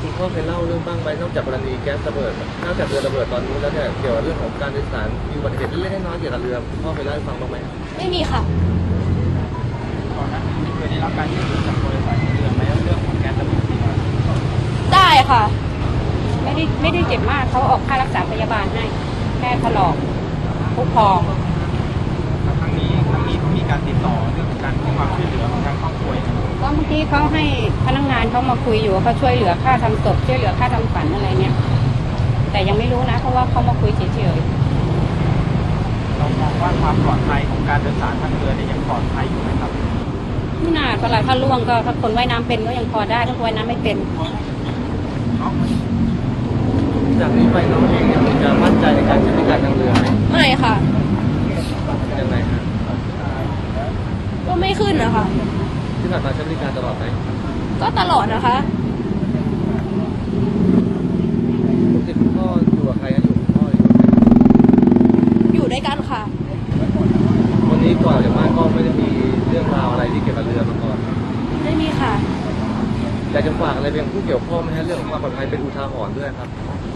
คุณพ่อเคยเล่าเรื่องบ้างไหมนอกจากกรณีแก๊สระเบิดนอกจากเรือระเบิดตอนนู้นแล้วเนี่ยเกี่ยวกับเรื่องของการโดยสารมีอุบัติเหตุเล็กๆน้อยๆเกี่ยวกับเรือคุณพ่อเคยเล่าให้ฟังบ้างไหม ไม่มีค่ะตอนนั้นเคย ได้รับการช่วยเหลือจากบริษัทเรือไหมเรื่องของแก๊สระเบิดที่ว่าได้ค่ะ ไม่ได้ไม่ได้เจ็บมากเขาออกค่ารักษาพยาบาลให้แค่ถลอกพุพองครั้งนี้ครั้งนี้เขามีการติดต่อเรื่องของการให้ความช่วยเหลือของทางครอบครัวยังไงก็เมื่อกี้เขาให้พนักงานเขามาคุยอยู่ว่าเขาช่วยเหลือค่าทำศพช่วยเหลือค่าทำฝันอะไรเนี่ยแต่ยังไม่รู้นะเพราะว่าเขามาคุยเฉยเรามองว่าความปลอดภัยของการเดินสารทางเรือเนี่ยยังปลอดภัยอยู่ไหมครับๆ ไม่น่าเท่าไหร่ถ้าล่วงก็ถ้าคนว่ายน้ำเป็นก็ยังพอได้ถ้าคนว่ายน้ำไม่เป็นจากนี้ไปน้องเองเนี่ยจะมั่นใจในการใช้บริการทางเรือไหมไม่ค่ะยังไงครับก็ไม่ขึ้นนะคะที่ผ่านมาใช้บริการตลอดไหมก็ตลอดนะคะปกติคุณพ่ออยู่กับใครครับอยู่กับคุณพ่ออยู่กับใครอยู่ด้วยกันค่ะ วันนี้ก่อนจากบ้านก็ไม่ได้มีเรื่องราวอะไรที่เกี่ยวกับเรือมาก่อนไม่มีค่ะ อยากจะฝากอะไรไปยังผู้เกี่ยวข้องไหมฮะเรื่องของความปลอดภัยเป็นอุทาหรณ์ด้วยครับ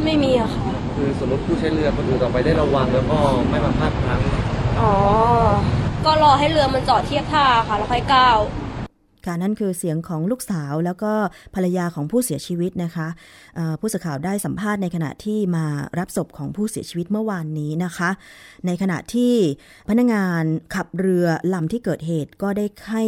ไม่มีอะค่ะ คือสมมติผู้ใช้เรือคนอื่นต่อไปได้ระวังแล้วก็ไม่มาพลาดพลั้ง อ๋อ ก็รอให้เรือมันจอดเทียบท่าค่ะแล้วค่อยก้าว ค่ะนั่นคือเสียงของลูกสาวแล้วก็ภรรยาของผู้เสียชีวิตนะคะผู้สื่อข่าวได้สัมภาษณ์ในขณะที่มารับศพของผู้เสียชีวิตเมื่อวานนี้นะคะ ในขณะที่พนักงานขับเรือลำที่เกิดเหตุก็ได้ให้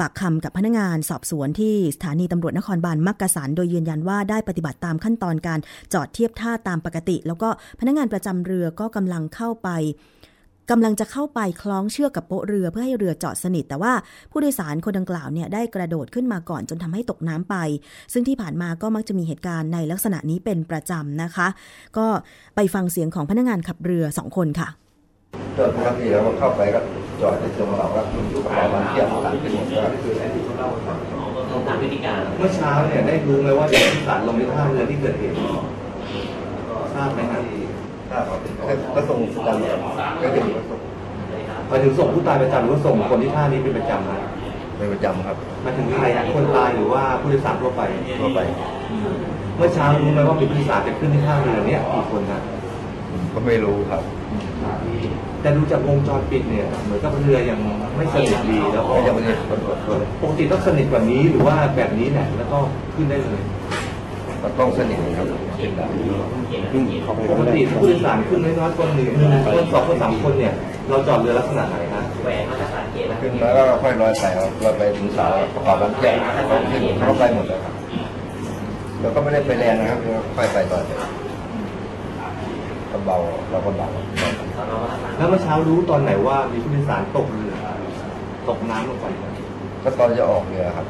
ปากคำกับพนักงานสอบสวนที่สถานีตำรวจนครบาลมักกะสันโดยยืนยันว่าได้ปฏิบัติตามขั้นตอนการจอดเทียบท่าตามปกติ แล้วก็พนักงานประจำเรือก็กำลังเข้าไป กำลังจะเข้าไปคล้องเชือกกับโป๊ะเรือเพื่อให้เรือจอดสนิท แต่ว่าผู้โดยสารคนดังกล่าวเนี่ยได้กระโดดขึ้นมาก่อนจนทำให้ตกน้ำไป ซึ่งที่ผ่านมาก็มักจะมีเหตุการณ์ในลักษณะนี้เป็นประจำนะคะ ก็ไปฟังเสียงของพนักงานขับเรือสองคนค่ะจอดปกติแล้วก็เข้าไปก็จอดในตรงเราแล้วประมาณเที่ยงหลังเป็นหมดก็เมื่อเช้าเนี่ยได้รู้ไหมว่าเด็กที่สารลงในท่าเรือที่เกิดเหตุทราบไหมครับ ถ้าเขาก็ส่งกันก็จะมีก็ส่งหมายถึงส่งผู้ตายประจำหรือว่าส่งคนที่ท่านี้เป็นประจำนะเป็นประจำครับหมายถึงใครอะคนตายหรือว่าผู้โดยสารทั่วไปทั่วไป เมื่อเช้ารู้ไหมว่ามีผู้โดยสารจะขึ้นที่ท่าเรือเนี่ยกี่คนนะก็ไม่รู้ครับ แต่ดูจากวงจรปิดเนี่ย เหมือนกับเรือยังไม่สนิทดีแล้วก็ก็ยังไม่ได้ตรวจคนปกติต้องสนิทกว่านี้หรือว่าแบบนี้แหละแล้วก็ขึ้นได้เลย ก็ต้องสนิทครับเป็นได้ซึ่งเขาไม่ปกติผู้โดยสารขึ้นน้อยๆคนหนึ่งคนสองคนสามคนเนี่ย เราจอดเรือลักษณะไหนนะขึ้นแล้วก็ค่อยลอยไปครับลอยไปถึงเสาประกอบน้ำแข็งเขาขึ้นเขาไปหมดเลยครับแล้วก็ไม่ได้ไปแรงนะครับค่อยไปต่อไปก็เบาเราก็เบาแล้วเมื่อเช้ารู้ตอนไหนว่ามีผู้โดยสารตกเรือตกน้ำลงไปก็ตอนจะออกเรือครับ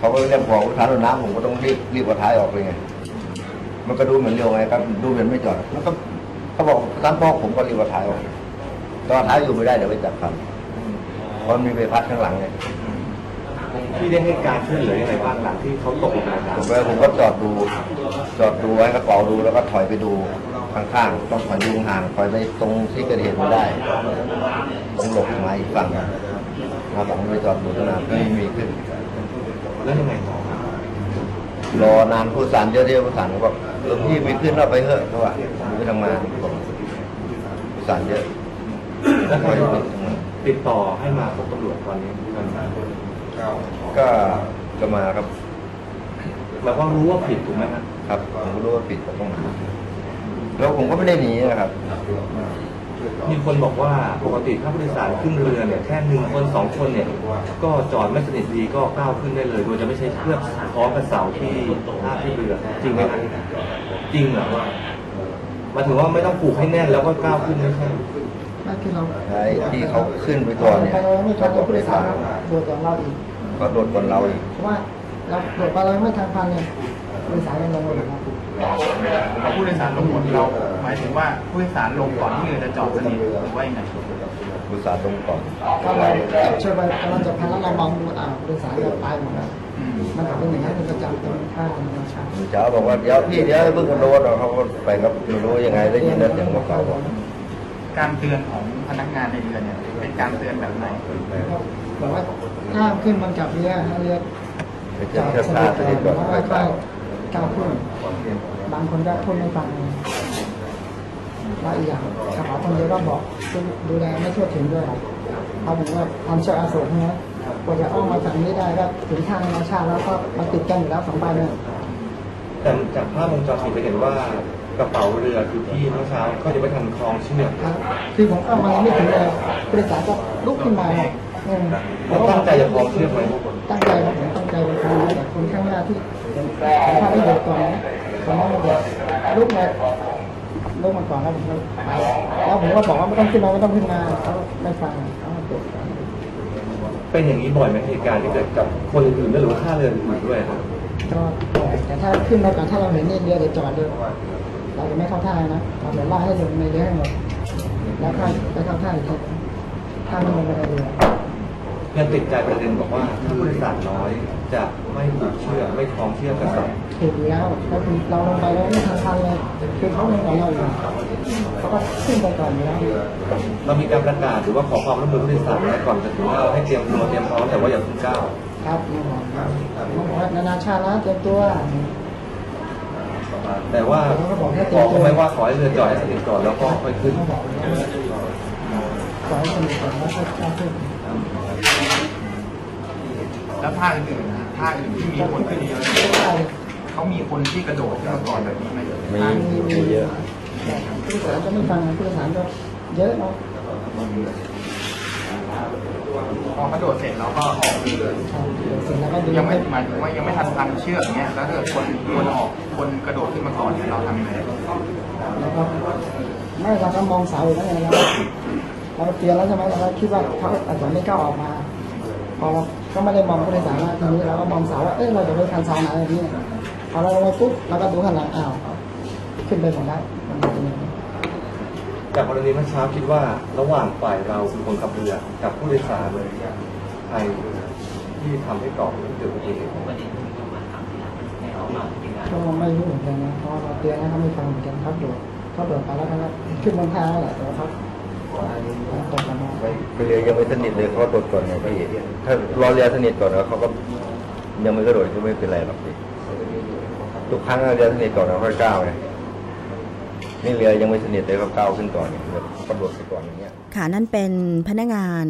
เขาก็เรียกบอกว่าท้ายรถน้ำผมก็ต้องรีบรีบเอาท้ายออกเลยไงมันก็ดูเหมือนเร็วไงครับดูเหมือนไม่จอดแล้วก็เขาบอกตามพ่อผมก็รีบเอาท้ายออกตอนท้ายอยู่ไม่ได้เดี๋ยวไปจับคันเพราะมันมีใบพัดข้างหลังไงที่ได้ให้การช่วยเหลือยังไงบ้างหลังที่เขาตกลงไปน้ผมไปผมก็จอดดูจอดดูไว้กระเป๋าดูแล้วก็ถอยไปดูข้างๆต้องถอยดูห่างถอยไปตรงที่เกิดเหตุไม่ได้ต้องหลบมาอีกฝั่งมาฝั่งไปจอดดูตั้งนานก็ไม่มีขึ้นำ แล้วยังไงต่อครับรอนานผู้สารเยอะที่ผู้สารก็บอกเออพี่ไม่ขึ้นเราไปเถอะเพราะว่าผมไปทำงานผู้สารเยอะแล้วใครก็ติดต่อให้มาพบตำรวจตอนนี้กันก็ก็มาครับเราก็รู้ว่าผิดถูกไหมครับ ครับผมก็รู้ว่าผิดก็ต้องมาแล้วผมก็ไม่ได้หนีนะครับ มีคนบอกว่าปกติถ้าผู้โดยสารขึ้นเรือเนี่ยแค่หนึ่งคนสองคนเนี่ยก็จอดไม่สนิทดีก็ก้าวขึ้นได้เลยโดยจะไม่ใช้เชือกคล้องกับเสาที่ท่าที่เรือจริงไหมครับจริงเหรอหมายถึงว่าไม่ต้องผูกให้แน่นแล้วก็ก้าวขึ้นไม่ใช่นั่นคือเราไอ้ที่เขาขึ้นไปก่อนเนี่ยไปเราไม่ทัเขานโดเราดผู้ไปโดยสารทางโดดก่อนเราอีกเขาโดดก่อนเราอีกเพราะว่าเราโดดไปเราไม่ทันพันเนี่ยผู้โดยสารยังลงอยู่ครับพอผู้โดยสารลงหมดเราหมายถึงว่าผู้โดยสารลงก่อนที่เรือจะจอดสนิทหรือว่ายังไงผู้สารลงก่อนก็เราช่วยไปกำลังจะพันแล้วเรามองดูอ่าผู้โดยสารเราไปหมดแล้วมันก็เป็นอย่างนั้นเป็นประจำตรงท่าธรรมชาเช้าบอกว่าเดี๋ยวพี่เดี๋ยวเพิ่งกระโดดเขาก็ไปกับไม่รู้ยังไงได้ยินแต่เสียงกระเป๋าบอกการเตือนของพนักงานในเรือเนี่ยเป็นการเตือนแบบไหนบอกว่าห้ามขึ้นบนกับเรือถ้าเรือจอเชือกคาดสนิทก่อนไปก็เก้าก้าวขึ้นบางคนก็พูดไม่ฟัง แล้วอีกอย่างกระเป๋าคนเดียวก็บอกดูแลไม่ทั่วถึงด้วยเขาบอกว่าทำเชือกอาโศกใช่ไหมกว่าจะอ้อมมาจากนี้ได้ก็ถึงทางธรรมชาติแล้วก็มาติดกันอยู่แล้วสองใบเนี่ยแต่จากภาพวงจรปิดจะเห็นว่ากระเป๋าเรือคือที่เมื่อเช้าก็จะไปทำคลองเชือกครับคือผมเข้ามายังไม่ถึงเลยผู้โดยสารก็ลุกขึ้นมาเนี่ยอืมแล้วตั้งใจจะคลองเชือกไหมตั้งใจครับผมตั้งใจไปทำแต่คนข้างหน้าที่ผมพาไม่เดือดก่อนนะผมไม่เดือดลุกมา ลุกมาก่อนแล้วผมก็ไปแล้วผมก็บอกว่าไม่ต้องขึ้นมาไม่ต้องขึ้นมาเขาไม่ฟังเขามาเป็นอย่างนี้บ่อยไหมเหตุการณ์ที่เกิดกับคนอื่นๆด้วยหรือว่าท่าเรืออื่นด้วยครับก็ปล่อยแต่ถ้าขึ้นมาก่อนถ้าเราเห็นนี่เรือเดี๋ยวจอดเลยเราจะไม่เข้าท่านะเราจะไล่ให้ลงในเรือให้หมดแล้วค่อยไปเข้าท่าอีกทีถ้ามันลงไปในเรือยังติดใจประเด็นบอกว่าถ้าผู้โดยสารน้อย จะไม่ผูกเชือกไม่คล้องเชือกกับเสาถูกอยู่แล้วก็คือเราลงไปแล้วไม่ทันทันเลยคือเขาลงก่อนเราอยู่เขาก็ขึ้นไปก่อนอยู่แล้วเรามีการประกาศหรือว่าขอความร่วมมือผู้โดยสารอะไรก่อนจะถึงว่าให้เตรียมตัวเตรียมพร้อมแต่ว่าอย่าเพิ่งก้าวครับแน่นอนครับเขาบอกว่านานาชาตินะเตรียมตัวแต่ว่าบอกเขาไม่ว่าขอให้เรือจอดให้สนิทก่อนแล้วก็ค่อยขึ้นขอให้สนุกก่อนแล้วก็เข้าขึ้น แล้วท่าอื่นๆนะท่าอื่นที่มีคนขึ้นเยอะเขามีคนที่กระโดดขึ้นมาก่อนแบบนี้ไหมมีมีเยอะผู้โดยสารก็ไม่ฟังผู้โดยสารก็เยอะเนาะพอกระโดดเสร็จเราก็ออกเล้วก็ดูยังไม่หมายถึงว่ายังไม่ทันพันเชือกเนี้ยแล้วถ้าเกิดคนคนออกคนกระโดดขึ้นมาก่อนเนี่ยเราทำยังไงแล้วก็ไม่เราก็มองเสาอยู่แล้วไงเราเราเตรียมแล้วใช่ไหมเราคิดว่าเขาอาจจะไม่กล้าออกมาพอเรา ก็ไม่ได้มองผู้โดยสารนะทีนี้เราก็มองสาวว่า เอ้ยเราจะไปทันเสาไหนแบบนี้พอเราลงไปปุ๊บเราก็ดูข้างหลังอ้าวขึ้นไปหมดแล้วมันเป็นองนี้จากกรณีเมื่อเช้าคิดว่าระหว่างฝ่ายเราคือคนขับเรือกับผู้โดยสารเลยใครที่ทำให้ก่อเกิดอุบัติเหตุก็ไม่รู้เหมือนกันนะเพราะเราเตือนแล้วเขาไม่ฟังเหมือนกันเขาโดดเขาโดดไปแล้วเขาขึ้นบนทาแล้วแหละแต่ว่าเขา ตกลงมาไปเรือยังไม่สนิทเลยเขาโดดก่อนไงพี่ถ้ารอเรือสนิทก่อนแล้วเขาก็ยังไม่กระโดดก็ไม่เป็นไรหรอกพี่ทุกครั้งเรือสนิทก่อนแล้วค่อยก้าวไงนี่เรือยังไม่สนิทเลยเขาก้าวขึ้นก่อนเนี่ยแบบกระโดดไปก่อนอย่างเงี้ยค่ะนั่นเป็นพนักงาน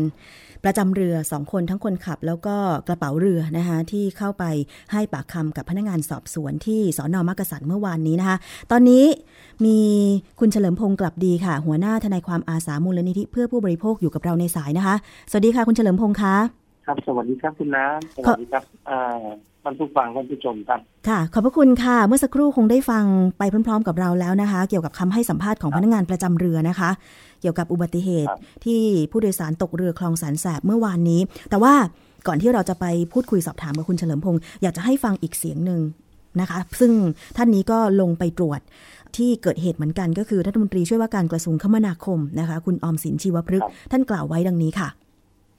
ประจำเรือสองคนทั้งคนขับ แล้วก็กระเป๋าเรือนะคะที่เข้าไปให้ปากคำกับพนักงานสอบสวนที่สอนอมักกะสันเมื่อวานนี้นะคะ ตอนนี้มีคุณเฉลิมพงศ์กลับดีค่ะ หัวหน้าทนายความอาสามูลนิธิเพื่อผู้บริโภคอยู่กับเราในสายนะคะ สวัสดีค่ะคุณเฉลิมพงศ์คะครับสวัสดีครับคุณน้ำสวัสดีครับอ่า ท่านผู้ฟังท่านผู้ชมครับ ค่ะ ขอบพระคุณค่ะ เมื่อสักครู่คงได้ฟังไปพร้อม ๆ กับเราแล้วนะคะ เกี่ยวกับคำให้สัมภาษณ์ของพนักงานประจำเรือนะคะ เกี่ยวกับอุบัติเหตุที่ผู้โดยสารตกเรือคลองแสนแสบเมื่อวานนี้ แต่ว่าก่อนที่เราจะไปพูดคุยสอบถามกับคุณเฉลิมพงศ์อยากจะให้ฟังอีกเสียงหนึ่งนะคะ ซึ่งท่านนี้ก็ลงไปตรวจที่เกิดเหตุเหมือนกันก็คือรัฐมนตรีช่วยว่าการกระทรวงคมนาคมนะคะ คุณออมสินชีวพฤกษ์ท่านกล่าวไว้ดังนี้ค่ะ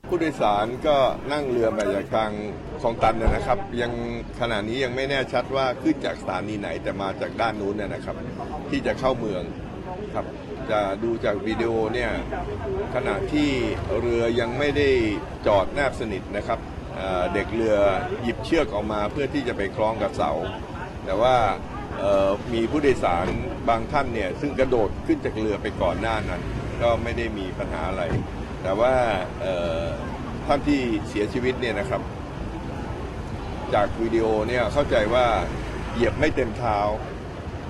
ผู้โดยสารก็นั่งเรือมาจากทางคลองตันนะนะครับ ยังขณะนี้ยังไม่แน่ชัดว่าขึ้นจากสถานีไหนแต่มาจากด้านนู้นนะนะครับ ที่จะเข้าเมืองครับจะดูจากวิดีโอเนี่ยขณะที่เรือยังไม่ได้จอดแนบสนิทนะครับเด็กเรือหยิบเชือกออกมาเพื่อที่จะไปคล้องกับเสา แต่ว่ามีผู้โดยสารบางท่านเนี่ยซึ่งกระโดดขึ้นจากเรือไปก่อนหน้านั้น ก็ไม่ได้มีปัญหาอะไร แต่ว่าท่านที่เสียชีวิตเนี่ยนะครับ จากวิดีโอเนี่ยเข้าใจว่าเหยียบไม่เต็มเท้า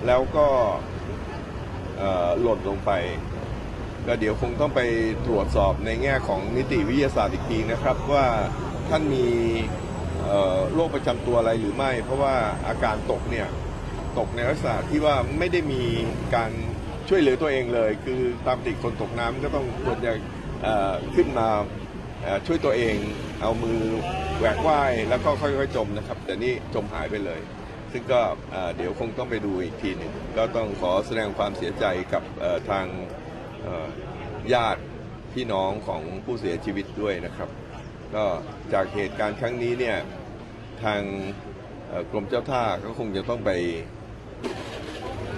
แล้วก็หล่นลงไปก็เดี๋ยวคงต้องไปตรวจสอบในแง่ของนิติวิทยาศาสตร์อีกทีนะครับ ว่าท่านมีโรคประจำตัวอะไรหรือไม่ เพราะว่าอาการตกเนี่ยตกในลักษณะที่ว่าไม่ได้มีการช่วยเหลือตัวเองเลย คือตามติดคนตกน้ำก็ต้องควรจะ ขึ้นมาช่วยตัวเอง เอามือแหวกว่ายแล้วก็ค่อยๆจมนะครับ แต่นี่จมหายไปเลย ซึ่งก็เดี๋ยวคงต้องไปดูอีกทีหนึ่งก็ต้องขอแสดงความเสียใจกับทางญาติพี่น้องของผู้เสียชีวิตด้วยนะครับ ก็จากเหตุการณ์ครั้งนี้เนี่ยทางกรมเจ้าท่าก็คงจะต้องไป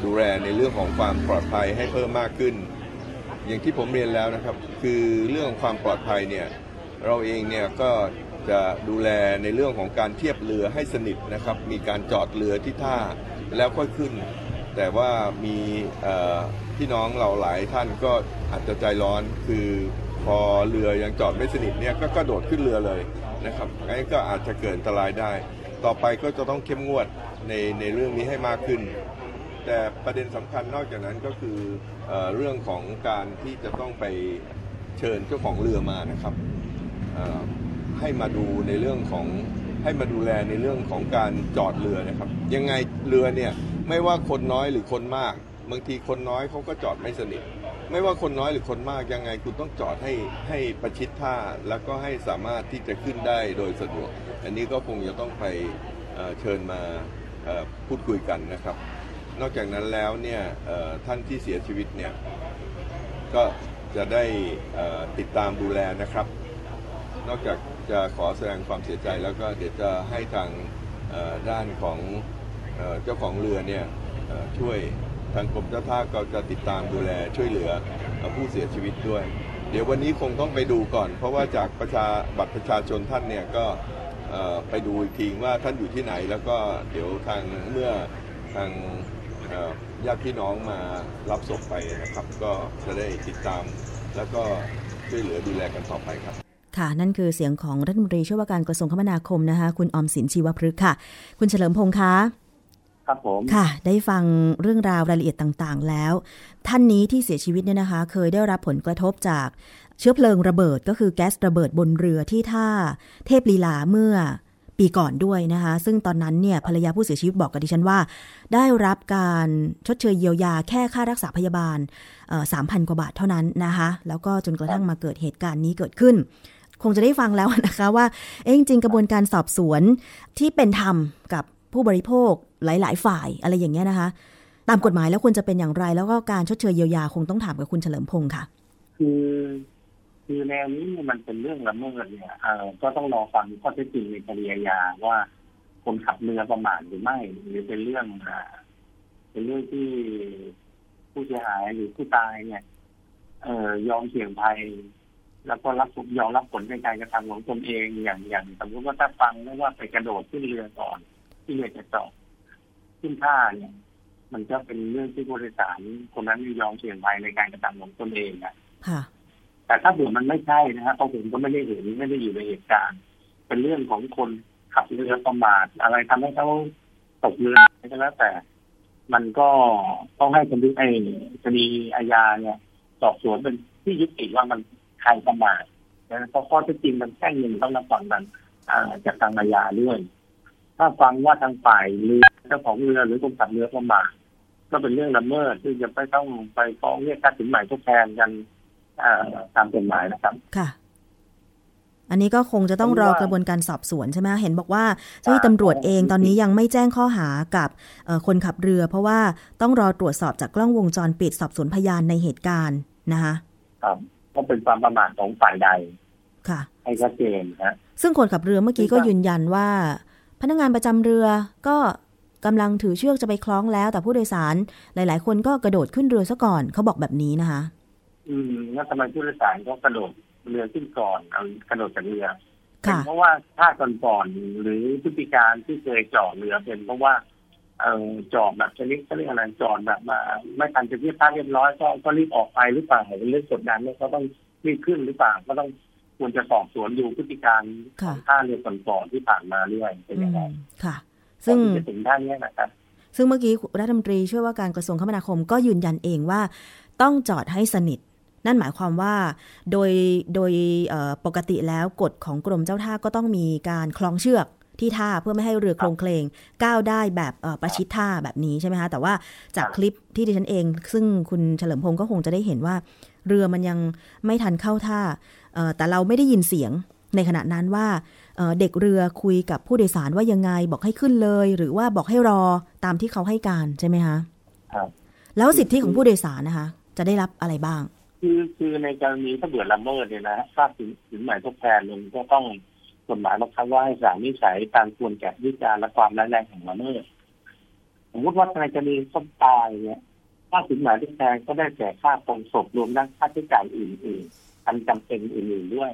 ดูแลในเรื่องของความปลอดภัยให้เพิ่มมากขึ้น อย่างที่ผมเรียนแล้วนะครับ คือเรื่องความปลอดภัยเนี่ยเราเองเนี่ยก็จะดูแลในเรื่องของการเทียบเรือให้สนิทนะครับ มีการจอดเรือที่ท่าแล้วค่อยขึ้น แต่ว่ามีพี่น้องเราหลายท่านก็อาจจะใจร้อนคือพอเรือยังจอดไม่สนิทเนี่ยก็กระโดดขึ้นเรือเลยนะครับงั้นก็อาจจะเกิดอันตรายได้ ต่อไปก็จะต้องเข้มงวดในในเรื่องนี้ให้มากขึ้น แต่ประเด็นสำคัญนอกจากนั้นก็คือเออเรื่องของการที่จะต้องไปเชิญเจ้าของเรือมานะครับเอ่อให้มาดูในเรื่องของให้มาดูแลในเรื่องของการจอดเรือนะครับ ยังไงเรือเนี่ยไม่ว่าคนน้อยหรือคนมาก บางทีคนน้อยเขาก็จอดไม่สนิท ไม่ว่าคนน้อยหรือคนมากยังไงคุณต้องจอดให้ให้ประชิดท่า แล้วก็ให้สามารถที่จะขึ้นได้โดยสะดวก อันนี้ก็คงจะต้องไปเอ่อเชิญมาเอ่อพูดคุยกันนะครับ นอกจากนั้นแล้วเนี่ยท่านที่เสียชีวิตเนี่ยก็จะได้ติดตามดูแลนะครับ นอกจากจะขอแสดงความเสียใจแล้วก็เดี๋ยวจะให้ทางด้านของเจ้าของเรือเนี่ยช่วยทางกรมเจ้าท่าก็จะติดตามดูแลช่วยเหลือผู้เสียชีวิตด้วย เดี๋ยววันนี้คงต้องไปดูก่อน เพราะว่าจากประชาบัตรประชาชนท่านเนี่ยก็ไปดูอีกทีว่าท่านอยู่ที่ไหนแล้วก็เดี๋ยวทางเมื่อทาง ญาติพี่น้องมารับศพไปนะครับ ก็จะได้ติดตาม แล้วก็ช่วยเหลือดูแลกันต่อไปครับค่ะ นั่นคือเสียงของรัฐมนตรีช่วยว่าการกระทรวงคมนาคมนะคะ คุณออมสินชีวพฤกษ์ค่ะ คุณเฉลิมพงษ์คะครับผมค่ะ ได้ฟังเรื่องราวรายละเอียดต่างๆ แล้ว ท่านนี้ที่เสียชีวิตเนี่ยนะคะ เคยได้รับผลกระทบจากเชื้อเพลิงระเบิดก็คือแก๊สระเบิดบนเรือที่ท่าเทพลีลาเมื่อ ปีก่อนด้วยนะคะ ซึ่งตอนนั้นเนี่ยภรรยาผู้เสียชีวิตบอกกับดิฉันว่า ได้รับการชดเชยเยียวยาแค่ค่ารักษาพยาบาลสามพันกว่าบาทเท่านั้นนะคะ แล้วก็จนกระทั่งมาเกิดเหตุการณ์นี้เกิดขึ้น คงจะได้ฟังแล้วนะคะว่าเอ๊จริงกระบวนการสอบสวนที่เป็นธรรมกับผู้บริโภคหลาย ๆ ฝ่ายอะไรอย่างเงี้ยนะคะ ตามกฎหมายแล้วควรจะเป็นอย่างไร แล้วก็การชดเชยเยียวยาคงต้องถามกับคุณเฉลิมพงศ์ค่ะ คือ คือแนวนี้มันเป็นเรื่องละเมิดเนี่ยเอ่อก็ต้องรอฟังข้อเท็จจริงในคดีอาญาว่าคนขับเรือประมาทหรือไม่ หรือเป็นเรื่องอ่าเป็นเรื่องที่ผู้เสียหายหรือผู้ตายเนี่ย เอ่อยอมเสี่ยงภัย แล้วก็รับยอมรับผลในการกระทำของตนเองอย่างอย่างสมมติว่าถ้าฟังไม่ว่าไปกระโดดขึ้นเรือก่อน ที่เรือจะจอดขึ้นท่าเนี่ย มันก็เป็นเรื่องที่ผู้โดยสารคนนั้นยอมเสี่ยงภัยในการกระทำของตนเองอะค่ะ แต่ถ้าเผื่อมันไม่ใช่นะฮะเพราะผมก็ไม่ได้เห็นไม่ได้อยู่ในเหตุการณ์ เป็นเรื่องของคนขับเรือประมาทอะไรทำให้เขาตกเรือก็แล้วแต่ มันก็ต้องให้คดีไอ้คดีอาญาเนี่ย สอบสวนเป็นที่ยุติว่ามันใครประมาทนะเพราะข้อเท็จจริงมันแค่หนึ่งต้องรับฟังกันจากทางอาญาด้วย ถ้าฟังว่าทางฝ่ายเรือเจ้าของเรือหรือคนขับเรือประมาทก็เป็นเรื่องละเมิดที่จะไม่ต้องไปฟ้องเรียกค่าสินใหม่ทดแทนกัน ตามกฎหมายนะครับค่ะ อันนี้ก็คงจะต้องรอกระบวนการสอบสวนใช่ไหมเห็นบอกว่าเจ้าหน้าที่ตำรวจเองตอนนี้ยังไม่แจ้งข้อหากับเอ่อคนขับเรือ เพราะว่าต้องรอตรวจสอบจากกล้องวงจรปิดสอบสวนพยานในเหตุการณ์นะคะครับก็เป็นความประมาทของฝ่ายใด ค่ะให้ชัดเจนฮะซึ่งคนขับเรือเมื่อกี้ก็ยืนยันว่า พนักงานประจำเรือก็กำลังถือเชือกจะไปคล้องแล้ว แต่ผู้โดยสารหลาย ๆ คนก็กระโดดขึ้นเรือซะก่อนเขาบอกแบบนี้นะคะ อืมแล้วทำไมผู้โดยสารก็กระโดดเรือขึ้นก่อนเอากระโดดจากเรือค่ะเป็นเพราะว่าถ้าก่อนก่อนๆหรือพฤติการที่เคยจอดเรือเป็นเพราะว่าเออจอดแบบชนิดเขาเรียกอะไรจอดแบบมาไม่ทันจะเทียบท่าเรียบร้อยก็ก็รีบออกไปหรือเปล่าเป็นเรื่องกดดันเนี่ยก็ต้องรีบขึ้นหรือเปล่าก็ต้องควรจะสอบสวนดูพฤติการของท่าเรือก่อนๆที่ผ่านมาด้วยเป็นยังไงค่ะ ซึ่งก่อนที่จะถึงท่านี้นะครับซึ่งเมื่อกี้รัฐมนตรีช่วยว่าการกระทรวงคมนาคมก็ยืนยันเองว่า ต้องจอดให้สนิท นั่นหมายความว่าโดยโดยเอ่อปกติแล้วกฎของกรมเจ้าท่าก็ต้องมีการคล้องเชือกที่ท่าเพื่อไม่ให้เรือโครงเคลงก้าวได้แบบเอ่อประชิดท่าแบบนี้ใช่ไหมคะแต่ว่าจากคลิปที่ดิฉันเอง ซึ่งคุณเฉลิมพงศ์ก็คงจะได้เห็นว่า เรือมันยังไม่ทันเข้าท่าเอ่อแต่เราไม่ได้ยินเสียงในขณะนั้นว่าเอ่อเด็กเรือคุยกับผู้โดยสารว่ายังไงบอกให้ขึ้นเลย หรือว่าบอกให้รอตามที่เขาให้การใช่ไหมคะครับแล้วสิทธิของผู้โดยสารนะคะ จะได้รับอะไรบ้าง คือคือในกรณีถ้าเกิดละเมิดเนี่ยนะค่าสินสินใหม่ทดแทนเนี่ยมันก็ต้องกฎหมายบังคับว่าให้ศาลวินิจฉัยตามควรแก่วิจารณ์และความร้ายแรงของละเมิดสมมติว่าในกรณีคนตายเนี่ยค่าสินใหม่ทดแทนก็ได้แก่ค่าปรงศพรวมทั้งค่าใช้จ่ายอื่นๆอันจำเป็นอื่นๆด้วย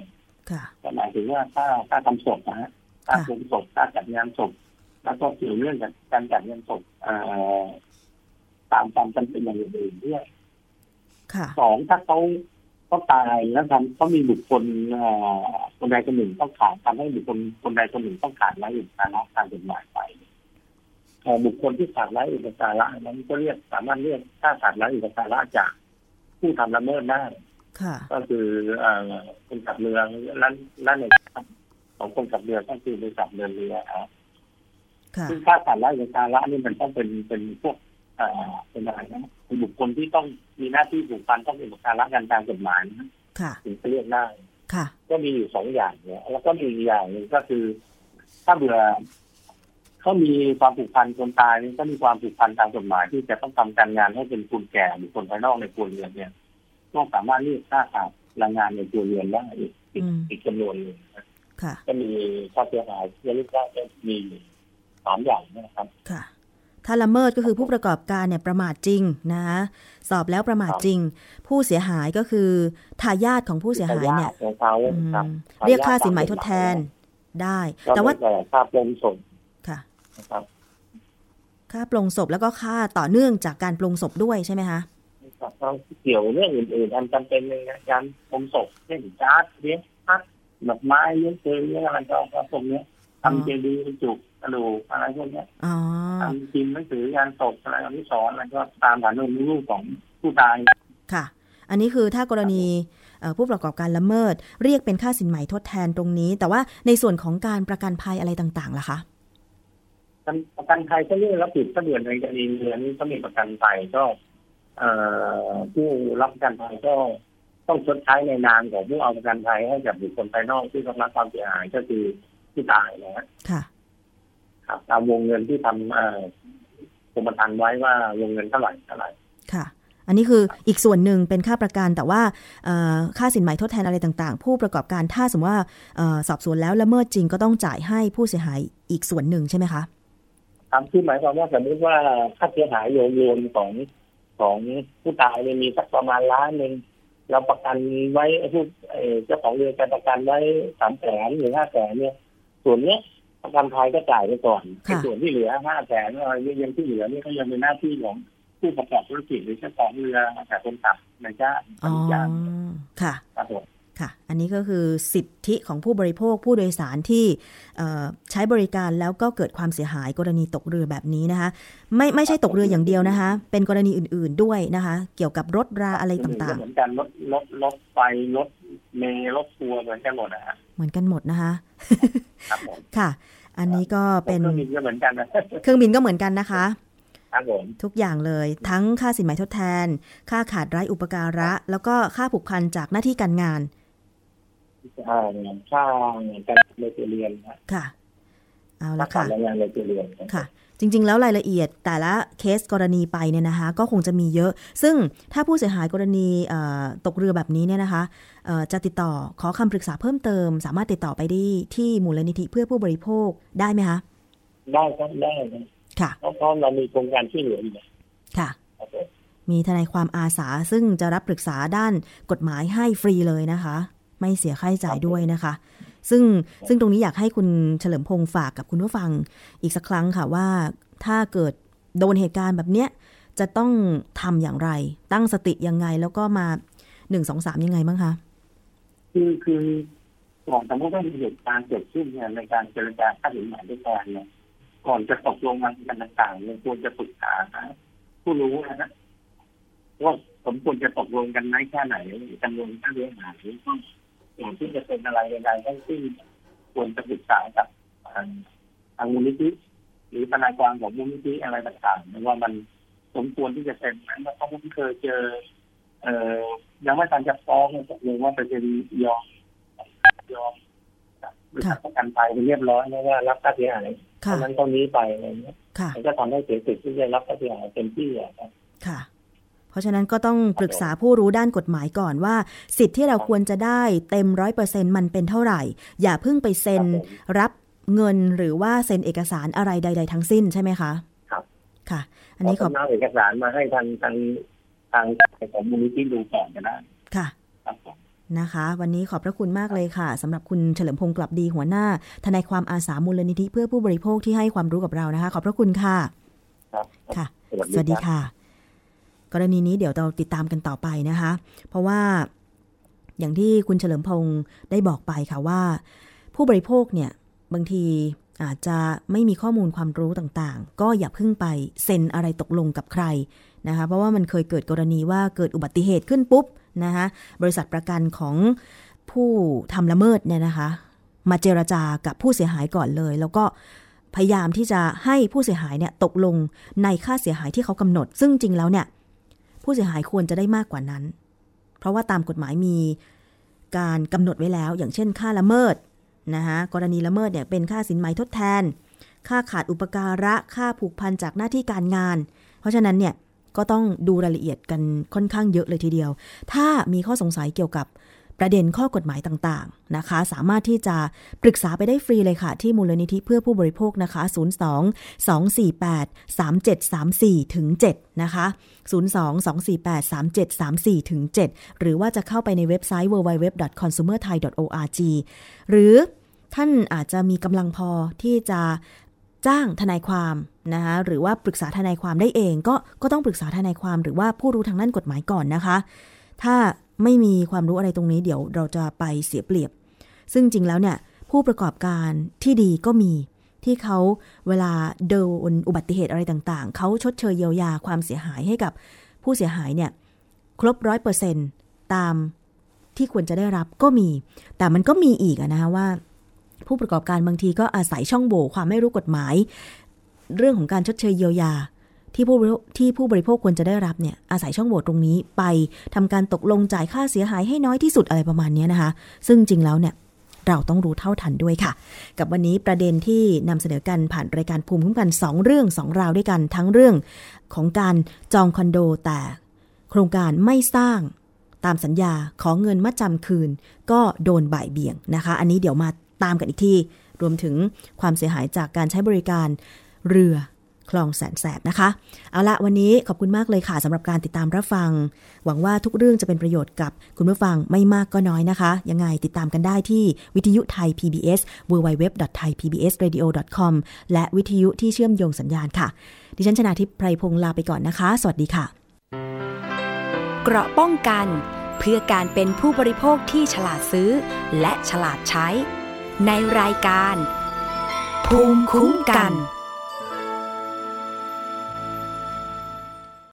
ค่ะก็หมายถึงว่าค่าค่าทำศพนะฮะค่าปรงศพค่าจัดงานศพแล้วก็เกี่ยวเรื่องกับการจัดงานศพเอ่อตามความจำเป็นอย่างอื่นๆด้วยค่ะ สองถ้าเขาเขาตายแล้วทำเขามีบุคคลเอ่อคนใดคนหนึ่งต้องขาดทำให้บุคคลคนใดคนหนึ่งต้องขาดไร้อุปการะตามกฎหมายไปเอ่อบุคคลที่ขาดไร้อุปการะนั้นก็เรียกสามารถเรียกค่าขาดไร้อุปการะจากผู้ทำละเมิดได้ค่ะก็คือเอ่อคนขับเรือและและในของคนขับเรือก็คือบริษัทเรือเรือครับค่ะซึ่งค่าขาดไร้อุปการะนี่มันต้องเป็นเป็นพวก เอ่อเป็นอะไรนะเป็นบุคคลที่ต้องมีหน้าที่ผูกพันต้องเป็นอุปการะกันตามกฎหมายนะค่ะถึงจะเรียกได้ค่ะก็มีอยู่สองอย่างเนี่ยแล้วก็มีอีกอย่างหนึ่งก็คือ ถ้าเบื่อเขามีความผูกพันคนตายนี่ก็มีความผูกพันตามกฎหมาย ที่จะต้องทำการงานให้เป็นคุณแก่บุคคลภายนอกในครัวเรือนเนี่ยก็สามารถเรียกค่าขาดแรงงานในครัวเรือนได้อีกอีกอืมอีกจำนวนหนึ่งนะค่ะก็มีค่าเสียหายที่เรียกได้ก็มีสามอย่างนะครับค่ะ ถ้าละเมิดก็คือผู้ประกอบการเนี่ยประมาทจริงนะคะสอบแล้วประมาทจริง ผู้เสียหายก็คือทายาทของผู้เสียหายเนี่ยของเขาอืมครับเรียกค่าสินไหมทดแทนได้ก็แต่ว่าได้ค่าปลงศพค่ะนะครับค่าปลงศพแล้วก็ค่าต่อเนื่องจากการปลงศพด้วยใช่ไหมคะครับแล้วเกี่ยวเรื่องอื่นๆอันจำเป็นในการปลงศพเช่นจาร์ดเลี้ยงพักดอกไม้เลี้ยงเจเลี้ยงอะไรก็ก็พวกเนี้ยทำเจดีย์บรรจุก ระดูกอะไรพวกเนี้ยอ๋อทำพิมพ์หนังสืองานศพอะไรอนุสรณ์อะไรก็ตามฐานนมรูปของผู้ตายค่ะ อันนี้คือถ้ากรณีเอ่อผู้ประกอบการละเมิด เรียกเป็นค่าสินไหมทดแทนตรงนี้ แต่ว่าในส่วนของการประกันภัยอะไรต่างๆล่ะคะประกันภัยก็เรื่องรับผิดถ้าเดือนในกรณีเรือนี้ก็มีประกันภัยก็เอ่อผู้รับประกันภัยก็ต้องชดใช้ในนามของผู้เอาประกันภัยให้กับบุคคลภายนอกที่ต้องรับความเสียหายก็คือผู้ตายนะฮะค่ะ ครับตามวงเงินที่ทำเอ่อกรมธรรม์ไว้ว่าวงเงินเท่าไหร่เท่าไหร่ค่ะ อันนี้คืออีกส่วนหนึ่งเป็นค่าประกันแต่ว่าเอ่อค่าสินไหมทดแทนอะไรต่าง ๆ ผู้ประกอบการถ้าสมมติว่าเออสอบสวนแล้วละเมิดจริงก็ต้องจ่ายให้ผู้เสียหายอีกส่วนหนึ่งใช่ไหมคะทำคือหมายความว่าสมมติว่าค่าเสียหายรวมๆของของผู้ตายเนี่ยมีสักประมาณล้านหนึ่งเราประกันไว้ผู้เอ่อเจ้าของเรือจะประกันไว้สามแสนหรือห้าแสนเนี่ย ส่วนเนี้ย ประกันภัยก็จ่ายไปก่อนค่ะส่วนที่เหลือห้าแสนอะไรเนี่ยยังที่เหลือนี่ก็ยังเป็นหน้าที่ของผู้ประกอบธุรกิจหรือเจ้าของเรือแต่คนขับนายจ้างอ๋อนายจ้างค่ะครับผมค่ะ อันนี้ก็คือสิทธิของผู้บริโภคผู้โดยสารที่เอ่อใช้บริการแล้วก็เกิดความเสียหายกรณีตกเรือแบบนี้นะคะ ไม่ไม่ใช่ตกเรืออย่างเดียวนะคะ เป็นกรณีอื่น ๆด้วยนะคะ เกี่ยวกับรถราอะไรต่างเหมือนกันรถรถรถไฟรถเมล์รถทัวร์เหมือนกันหมดนะฮะๆเหมือนกันหมดนะคะครับผมค่ะ อันนี้ก็เป็นเครื่องบินก็เหมือนกันนะเครื่องบินก็เหมือนกันนะคะครับผมทุกอย่างเลยทั้งค่าสินไหมทดแทน ค่าขาดไร้อุปการะ แล้วก็ค่าผูกพันจากหน้าที่การงานอ่าค่าการเลเรียนครับค่ะเอาค่าละขาค่ะดแรงงานเลเรียนค่ะ จริง ๆ แล้วรายละเอียดแต่ละเคสกรณีไปเนี่ยนะคะ ก็คงจะมีเยอะ ซึ่งถ้าผู้เสียหายกรณีเอ่อตกเรือแบบนี้เนี่ยนะคะเอ่อจะติดต่อขอคำปรึกษาเพิ่มเติม สามารถติดต่อไปได้ที่มูลนิธิเพื่อผู้บริโภคได้ไหมคะได้ครับได้ครับค่ะเพราะเพราะเรามีโครงการช่วยเหลืออยู่ค่ะครับผมมีทนายความอาสาซึ่งจะรับปรึกษาด้านกฎหมายให้ฟรีเลยนะคะ ไม่เสียค่าใช้จ่ายด้วยนะคะ ซึ่งซึ่งตรงนี้อยากให้คุณเฉลิมพงศ์ฝากกับคุณผู้ฟังอีกสักครั้งค่ะว่าถ้าเกิดโดนเหตุการณ์แบบเนี้ยจะต้องทำอย่างไร ตั้งสติยังไงแล้วก็มาหนึ่งสองสามยังไงบ้างคะคือคือก่อนสมมติว่ามีเหตุการณ์เกิดขึ้นเนี่ยในการเจรจาค่าสินไหมด้วยกันเนี่ยก่อนจะตกลงกันต่างๆเนี่ยควรจะปรึกษาผู้รู้นะฮะว่าสมควรจะตกลงกันไหมแค่ไหนจำนวนค่าเสียหาย ก็ก่อนที่จะเป็นอะไรใดๆทั้งสิ้นควรจะปรึกษากับทางทางมูลนิธิหรือทนายความของมูลนิธิอะไรต่างๆว่ามันสมควรที่จะเป็นไหมเพราะผมเคยเจอ เอ่อยังไม่ทันจะฟ้องตกลงว่าไปเป็นยอมยอมบริษัทประกันภัยไปเรียบร้อยแล้วว่ารับค่าเสียหายเท่านั้นเท่านี้ไปอะไรเงี้ยค่ะมันก็ทำให้เสียสิทธิ์ที่จะรับค่าเสียหายเต็มที่อะครับค่ะ เพราะฉะนั้นก็ต้องปรึกษาผู้รู้ด้านกฎหมายก่อนว่า สิทธิ์ที่เราควรจะได้เต็มร้อยเปอร์เซ็นมันเป็นเท่าไหร่ อย่าเพิ่งไปเซ็นรับเงินหรือว่าเซ็นเอกสารอะไรใด ๆ ทั้งสิ้นใช่ไหมคะ ครับ ค่ะ อันนี้ขอบเอาเอกสารมาให้ทางทางทางของมูลนิธิดูก่อนก็ได้ค่ะครับผมนะคะ วันนี้ขอบพระคุณมากเลยค่ะสำหรับคุณเฉลิมพงศ์กลับดีหัวหน้า ทนายความอาสามูลนิธิเพื่อผู้บริโภคที่ให้ความรู้กับเรานะคะ ขอบพระคุณค่ะ ครับค่ะ สวัสดีสวัสดีครับค่ะ กรณีนี้เดี๋ยวเราติดตามกันต่อไปนะคะ เพราะว่าอย่างที่คุณเฉลิมพงศ์ได้บอกไปค่ะว่า ผู้บริโภคเนี่ยบางทีอาจจะไม่มีข้อมูลความรู้ต่างๆ ก็อย่าเพิ่งไปเซ็นอะไรตกลงกับใครนะคะ เพราะว่ามันเคยเกิดกรณีว่าเกิดอุบัติเหตุขึ้นปุ๊บนะคะบริษัทประกันของผู้ทำละเมิดเนี่ยนะคะ มาเจรจากับผู้เสียหายก่อนเลย แล้วก็พยายามที่จะให้ผู้เสียหายเนี่ยตกลงในค่าเสียหายที่เขากำหนด ซึ่งจริงแล้วเนี่ย ผู้เสียหายควรจะได้มากกว่านั้น เพราะว่าตามกฎหมายมีการกำหนดไว้แล้ว อย่างเช่น ค่าละเมิดนะคะกรณีละเมิดเนี่ยเป็นค่าสินไหมทดแทน ค่าขาดอุปการะค่าผูกพันจากหน้าที่การงาน เพราะฉะนั้นเนี่ยก็ต้องดูรายละเอียดกันค่อนข้างเยอะเลยทีเดียว ถ้ามีข้อสงสัยเกี่ยวกับ ประเด็นข้อกฎหมายต่างๆนะคะ สามารถที่จะปรึกษาไปได้ฟรีเลยค่ะ ที่มูลนิธิเพื่อผู้บริโภคนะคะ 02 248 3734ถึง7นะคะ 02 248 3734ถึง7หรือว่าจะเข้าไปในเว็บไซต์ www.consumerthai.org หรือท่านอาจจะมีกำลังพอที่จะจ้างทนายความนะคะหรือว่าปรึกษาทนายความได้เอง ก็ก็ต้องปรึกษาทนายความหรือว่าผู้รู้ทางด้านกฎหมายก่อนนะคะ ถ้า ไม่มีความรู้อะไรตรงนี้เดี๋ยวเราจะไปเสียเปรียบ ซึ่งจริงแล้วเนี่ยผู้ประกอบการที่ดีก็มีที่เขาเวลาโดนอุบัติเหตุอะไรต่างๆ เขาชดเชยเยียวยาความเสียหายให้กับผู้เสียหายเนี่ยครบร้อยเปอร์เซนตามที่ควรจะได้รับก็มี แต่มันก็มีอีกนะคะว่า ผู้ประกอบการบางทีก็อาศัยช่องโหว่ความไม่รู้กฎหมาย เรื่องของการชดเชยเยียวยา ที่ผู้บริโภคที่ผู้บริโภคควรจะได้รับเนี่ยอาศัยช่องโหว่ตรงนี้ไปทำการตกลงจ่ายค่าเสียหายให้น้อยที่สุดอะไรประมาณนี้นะคะ ซึ่งจริงแล้วเนี่ยเราต้องรู้เท่าทันด้วยค่ะ กับวันนี้ประเด็นที่นำเสนอกันผ่านรายการภูมิคุ้มกัน 2 เรื่อง 2 ราวด้วยกันทั้งเรื่องของการจองคอนโดแต่โครงการไม่สร้างตามสัญญาขอเงินมาจำคืน ก็โดนบ่ายเบี่ยงนะคะ อันนี้เดี๋ยวมาตามกันอีกทีรวมถึงความเสียหายจากการใช้บริการเรือ คลองแสนแสบนะคะ เอาละวันนี้ขอบคุณมากเลยค่ะสำหรับการติดตามรับฟัง หวังว่าทุกเรื่องจะเป็นประโยชน์กับคุณผู้ฟังไม่มากก็น้อยนะคะ ยังไงติดตามกันได้ที่วิทยุไทย PBS www.thaipbsradio.com และวิทยุที่เชื่อมโยงสัญญาณค่ะ ดิฉันชนาทิพย์ไพรพงศ์ลาไปก่อนนะคะ สวัสดีค่ะ เกราะป้องกัน เพื่อการเป็นผู้บริโภคที่ฉลาดซื้อ และฉลาดใช้ ในรายการ ภูมิคุ้มกัน